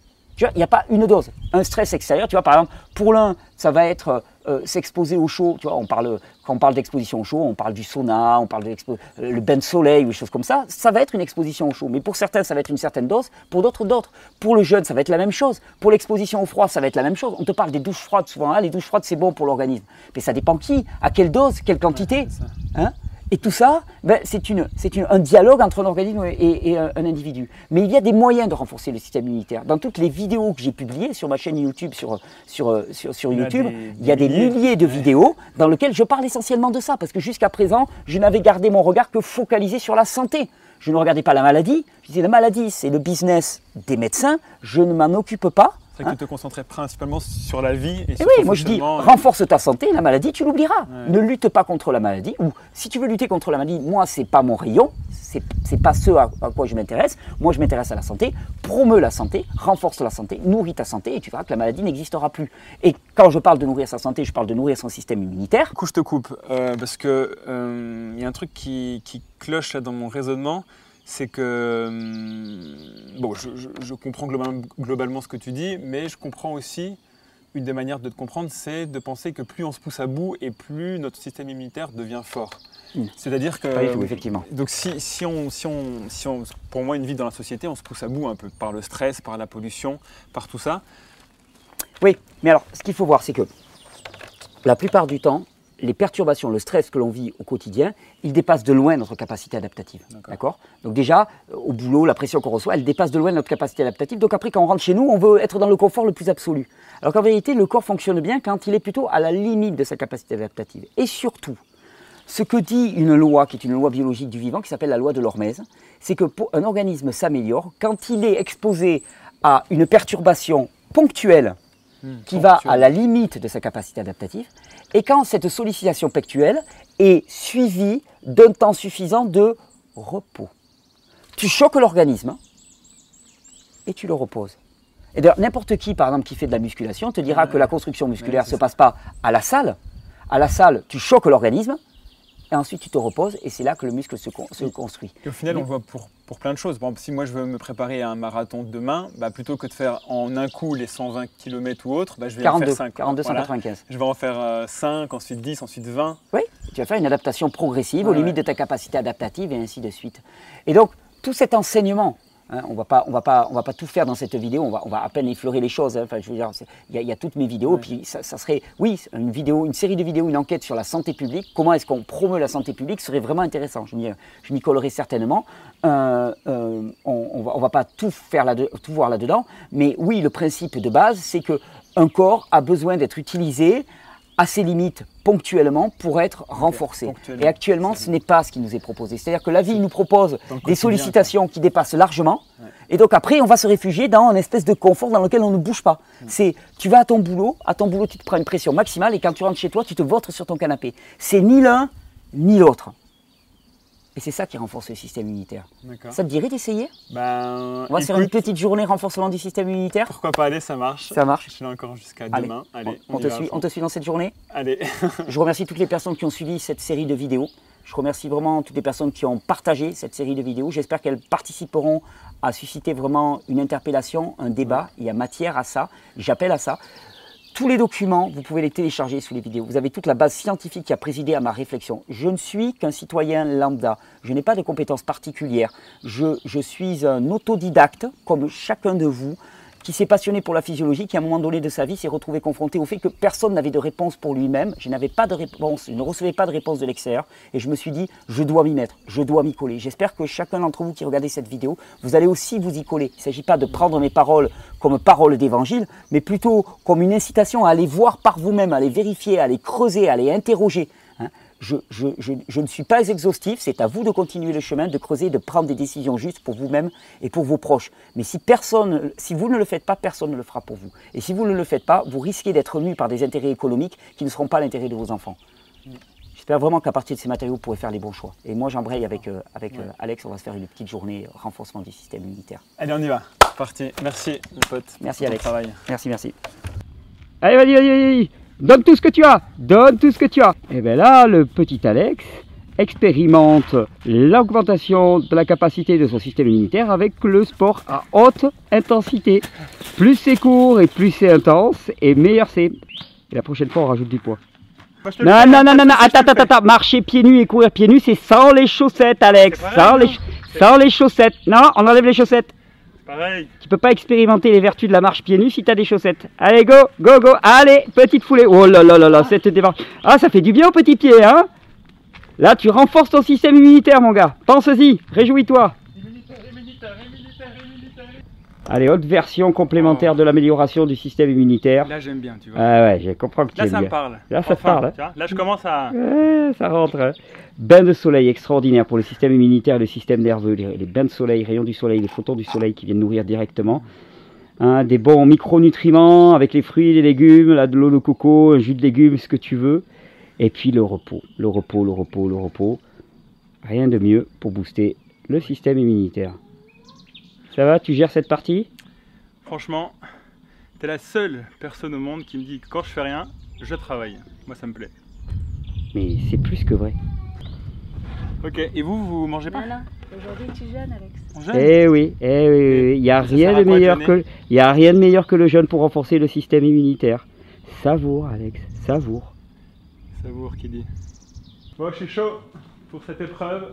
A: Tu vois, il n'y a pas une dose. Un stress extérieur, tu vois, par exemple, pour l'un, ça va être euh, s'exposer au chaud. Tu vois, on parle, quand on parle d'exposition au chaud, on parle du sauna, on parle de euh, le bain de soleil ou des choses comme ça. Ça va être une exposition au chaud. Mais pour certains, ça va être une certaine dose. Pour d'autres, d'autres. Pour le jeune, ça va être la même chose. Pour l'exposition au froid, ça va être la même chose. On te parle des douches froides souvent. Hein, les douches froides, c'est bon pour l'organisme. Mais ça dépend qui, à quelle dose, quelle quantité. Hein et tout ça, ben, c'est une, une, un dialogue entre un organisme et, un, individu. Mais il y a des moyens de renforcer le système immunitaire. Dans toutes les vidéos que j'ai publiées sur ma chaîne YouTube, sur, sur, sur, sur YouTube, il y a des, milliers, de vidéos dans lesquelles je parle essentiellement de ça. Parce que jusqu'à présent, je n'avais gardé mon regard que focalisé sur la santé. Je ne regardais pas la maladie. Je disais, la maladie, c'est le business des médecins. Je ne m'en occupe pas.
B: C'est que tu te concentrais principalement sur la vie et,
A: et oui, moi je dis, renforce ta santé, la maladie, tu l'oublieras. Ne lutte pas contre la maladie. Ou si tu veux lutter contre la maladie, moi, c'est pas mon rayon, c'est pas ce à, quoi je m'intéresse. Moi, je m'intéresse à la santé. Promeut la santé, renforce la santé, nourris ta santé, et tu verras que la maladie n'existera plus. Et quand je parle de nourrir sa santé, je parle de nourrir son système immunitaire.
B: Du coup, je te coupe, euh, parce que il euh, y a un truc qui, qui cloche là dans mon raisonnement c'est que, hum, bon, je, comprends globalement, ce que tu dis, mais je comprends aussi, une des manières de te comprendre, c'est de penser que plus on se pousse à bout et plus notre système immunitaire devient fort.
A: Hmm. C'est-à-dire que. Pas du tout, effectivement.
B: Donc, si, si, on, si, on, si on. Pour moi, une vie dans la société, on se pousse à bout un peu par le stress, par la pollution, par tout ça.
A: Oui, mais alors, ce qu'il faut voir, c'est que la plupart du temps, les perturbations, le stress que l'on vit au quotidien, il dépasse de loin notre capacité adaptative. D'accord Donc déjà, euh, au boulot, la pression qu'on reçoit, elle dépasse de loin notre capacité adaptative. Donc après, quand on rentre chez nous, on veut être dans le confort le plus absolu. Alors qu'en vérité, le corps fonctionne bien quand il est plutôt à la limite de sa capacité adaptative. Et surtout, ce que dit une loi, qui est une loi biologique du vivant, qui s'appelle la loi de l'hormèse, c'est qu'un organisme s'améliore quand il est exposé à une perturbation ponctuelle qui va à la limite de sa capacité adaptative, et quand cette sollicitation pectuelle est suivie d'un temps suffisant de repos. Tu choques l'organisme et tu le reposes. Et d'ailleurs, n'importe qui, par exemple, qui fait de la musculation, te dira que la construction musculaire ne se passe pas à la salle. À la salle, tu choques l'organisme, et ensuite tu te reposes et c'est là que le muscle se, construit.
B: Et au final, on le voit pour, pour, plein de choses. Par exemple, si moi je veux me préparer à un marathon demain, bah, plutôt que de faire en un coup les 120 km ou autre, bah, je vais en faire 5.
A: 42, 195.
B: Je vais en faire 5, euh, ensuite 10, ensuite 20.
A: Oui, tu vas faire une adaptation progressive aux limites de ta capacité adaptative et ainsi de suite. Et donc, tout cet enseignement Hein, on ne va pas tout faire dans cette vidéo. On va, à peine effleurer les choses. Hein. je veux dire, il y, a toutes mes vidéos. Puis ça, serait, oui, une vidéo, une série de vidéos, une enquête sur la santé publique. Comment est-ce qu'on promeut la santé publique serait vraiment intéressant. Je m'y collerai certainement. Euh, euh, on, ne va pas tout faire là, tout voir là-dedans. Mais oui, le principe de base, c'est que un corps a besoin d'être utilisé à ses limites ponctuellement pour être renforcé. Et actuellement, ce n'est pas ce qui nous est proposé. C'est-à-dire que la vie nous propose des sollicitations qui dépassent largement. Et donc après, on va se réfugier dans un espèce de confort dans lequel on ne bouge pas. C'est, tu vas à ton boulot, à ton boulot, tu te prends une pression maximale et quand tu rentres chez toi, tu te vôtres sur ton canapé. C'est ni l'un ni l'autre. Et c'est ça qui renforce le système immunitaire. Ça te dirait d'essayer?
B: Ben,
A: On va faire une petite journée renforcement du système immunitaire?
B: Pourquoi pas Allez, ça marche.
A: Ça marche.
B: Je suis là encore jusqu'à demain. Allez,
A: on, te suit, on te suit dans cette journée?
B: Allez.
A: je remercie toutes les personnes qui ont suivi cette série de vidéos. Je remercie vraiment toutes les personnes qui ont partagé cette série de vidéos. J'espère qu'elles participeront à susciter vraiment une interpellation, un débat. Il y a matière à ça. J'appelle à ça. Tous les documents, vous pouvez les télécharger sous les vidéos. Vous avez toute la base scientifique qui a présidé à ma réflexion. Je ne suis qu'un citoyen lambda. Je n'ai pas de compétences particulières. Je, je suis un autodidacte, comme chacun de vous qui s'est passionné pour la physiologie, qui à un moment donné de sa vie s'est retrouvé confronté au fait que personne n'avait de réponse pour lui-même. Je n'avais pas de réponse, je ne recevais pas de réponse de l'extérieur. Et je me suis dit, je dois m'y mettre, je dois m'y coller. J'espère que chacun d'entre vous qui regardez cette vidéo, vous allez aussi vous y coller. Il ne s'agit pas de prendre mes paroles comme paroles d'évangile, mais plutôt comme une incitation à aller voir par vous-même, à aller vérifier, à aller creuser, à aller interroger je, ne suis pas exhaustif, c'est à vous de continuer le chemin, de creuser, de prendre des décisions justes pour vous-même et pour vos proches. Mais si, personne, si vous ne le faites pas, personne ne le fera pour vous. Et si vous ne le faites pas, vous risquez d'être nu par des intérêts économiques qui ne seront pas l'intérêt de vos enfants. J'espère vraiment qu'à partir de ces matériaux, vous pourrez faire les bons choix. Et moi, j'embraye avec, euh, avec euh, Alex, on va se faire une petite journée renforcement du système immunitaire.
B: Allez, on y va. Parti. Merci, mon pote.
A: Merci, Alex. Travail. Merci, merci. Allez, vas-y, vas-y, vas-y. Donne tout ce que tu as, donne tout ce que tu as. Et bien là, le petit Alex, expérimente l'augmentation de la capacité de son système immunitaire avec le sport à haute intensité. Plus c'est court et plus c'est intense, et meilleur c'est. Et la prochaine fois, on rajoute du poids. Non,
B: fais,
A: non, non, non, non, attends, attends, attends, marcher pieds nus et courir pieds nus, c'est sans les chaussettes, Alex, sans les, sans les chaussettes. Non, on enlève les chaussettes.
B: Pareil.
A: Tu peux pas expérimenter les vertus de la marche pieds nus si t'as des chaussettes. Allez, go, go, go, allez, petite foulée. Oh là là là là, cette démarche. Ah, ça fait du bien aux petits pieds, hein Là, tu renforces ton système immunitaire, mon gars. Pense-y, réjouis-toi. Allez, autre version complémentaire de l'amélioration du système immunitaire.
B: Là, j'aime bien, tu vois.
A: Ah ouais, je comprends que tu
B: Là,
A: aimes
B: ça me parle.
A: Là, ça te
B: Enfin,
A: parle, hein.
B: tu vois, Là, je commence à.
A: Ouais, ça rentre. hein. Bain de soleil extraordinaire pour le système immunitaire et le système nerveux. Les, les bains de soleil, rayons du soleil, les photons du soleil qui viennent nourrir directement. Hein, des bons micronutriments avec les fruits, les légumes, là, de l'eau de coco, un jus de légumes, ce que tu veux. Et puis le repos, le repos, le repos, le repos. Rien de mieux pour booster le système immunitaire. Ça va, tu gères cette partie?
B: Franchement, t'es la seule personne au monde qui me dit que quand je fais rien, je travaille. Moi, ça me plaît.
A: Mais c'est plus que vrai.
B: Ok, et vous, vous mangez pas.
C: Aujourd'hui, tu jeûnes, Alex.
B: On jeûne?
A: Eh oui, eh oui, oui, oui. il n'y a rien de meilleur que, il y a rien de meilleur que le jeûne pour renforcer le système immunitaire. Savoure, Alex, savoure.
B: Savoure qui dit? Bon, je suis chaud pour cette épreuve.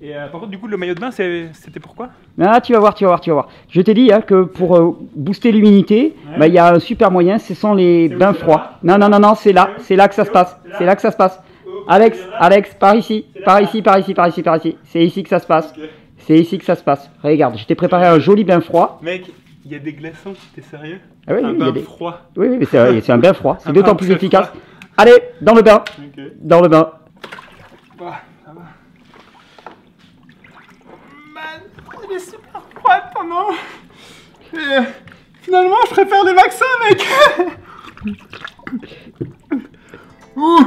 B: Et euh, par contre, du coup, le maillot de bain, c'était pourquoi
A: Ah, tu vas voir, tu vas voir, tu vas voir. Je t'ai dit hein, que pour euh, booster l'immunité,
B: Ouais.
A: bah, il y a un super moyen, ce sont les bains froids. Non, non, non, non, c'est là,
B: C'est
A: là que ça se passe.
B: C'est là
A: C'est là? que ça se passe.
B: Oh,
A: Alex, Alex, par ici, par ici, par ici, par ici, par ici. C'est ici que ça se passe. C'est ici que ça se passe. Regarde, je t'ai préparé un joli bain froid.
B: Mec, il y a des glaçons, t'es sérieux?
A: Ah oui,
B: Un
A: oui,
B: bain
A: des-
B: froid.
A: oui, oui, mais c'est un bain froid. C'est d'autant plus efficace.
B: froid.
A: Allez, dans le bain, dans le bain.
B: Bah, ça va. Man, il est super froid pendant. Et euh, finalement, je préfère les vaccins, mec. Ouh.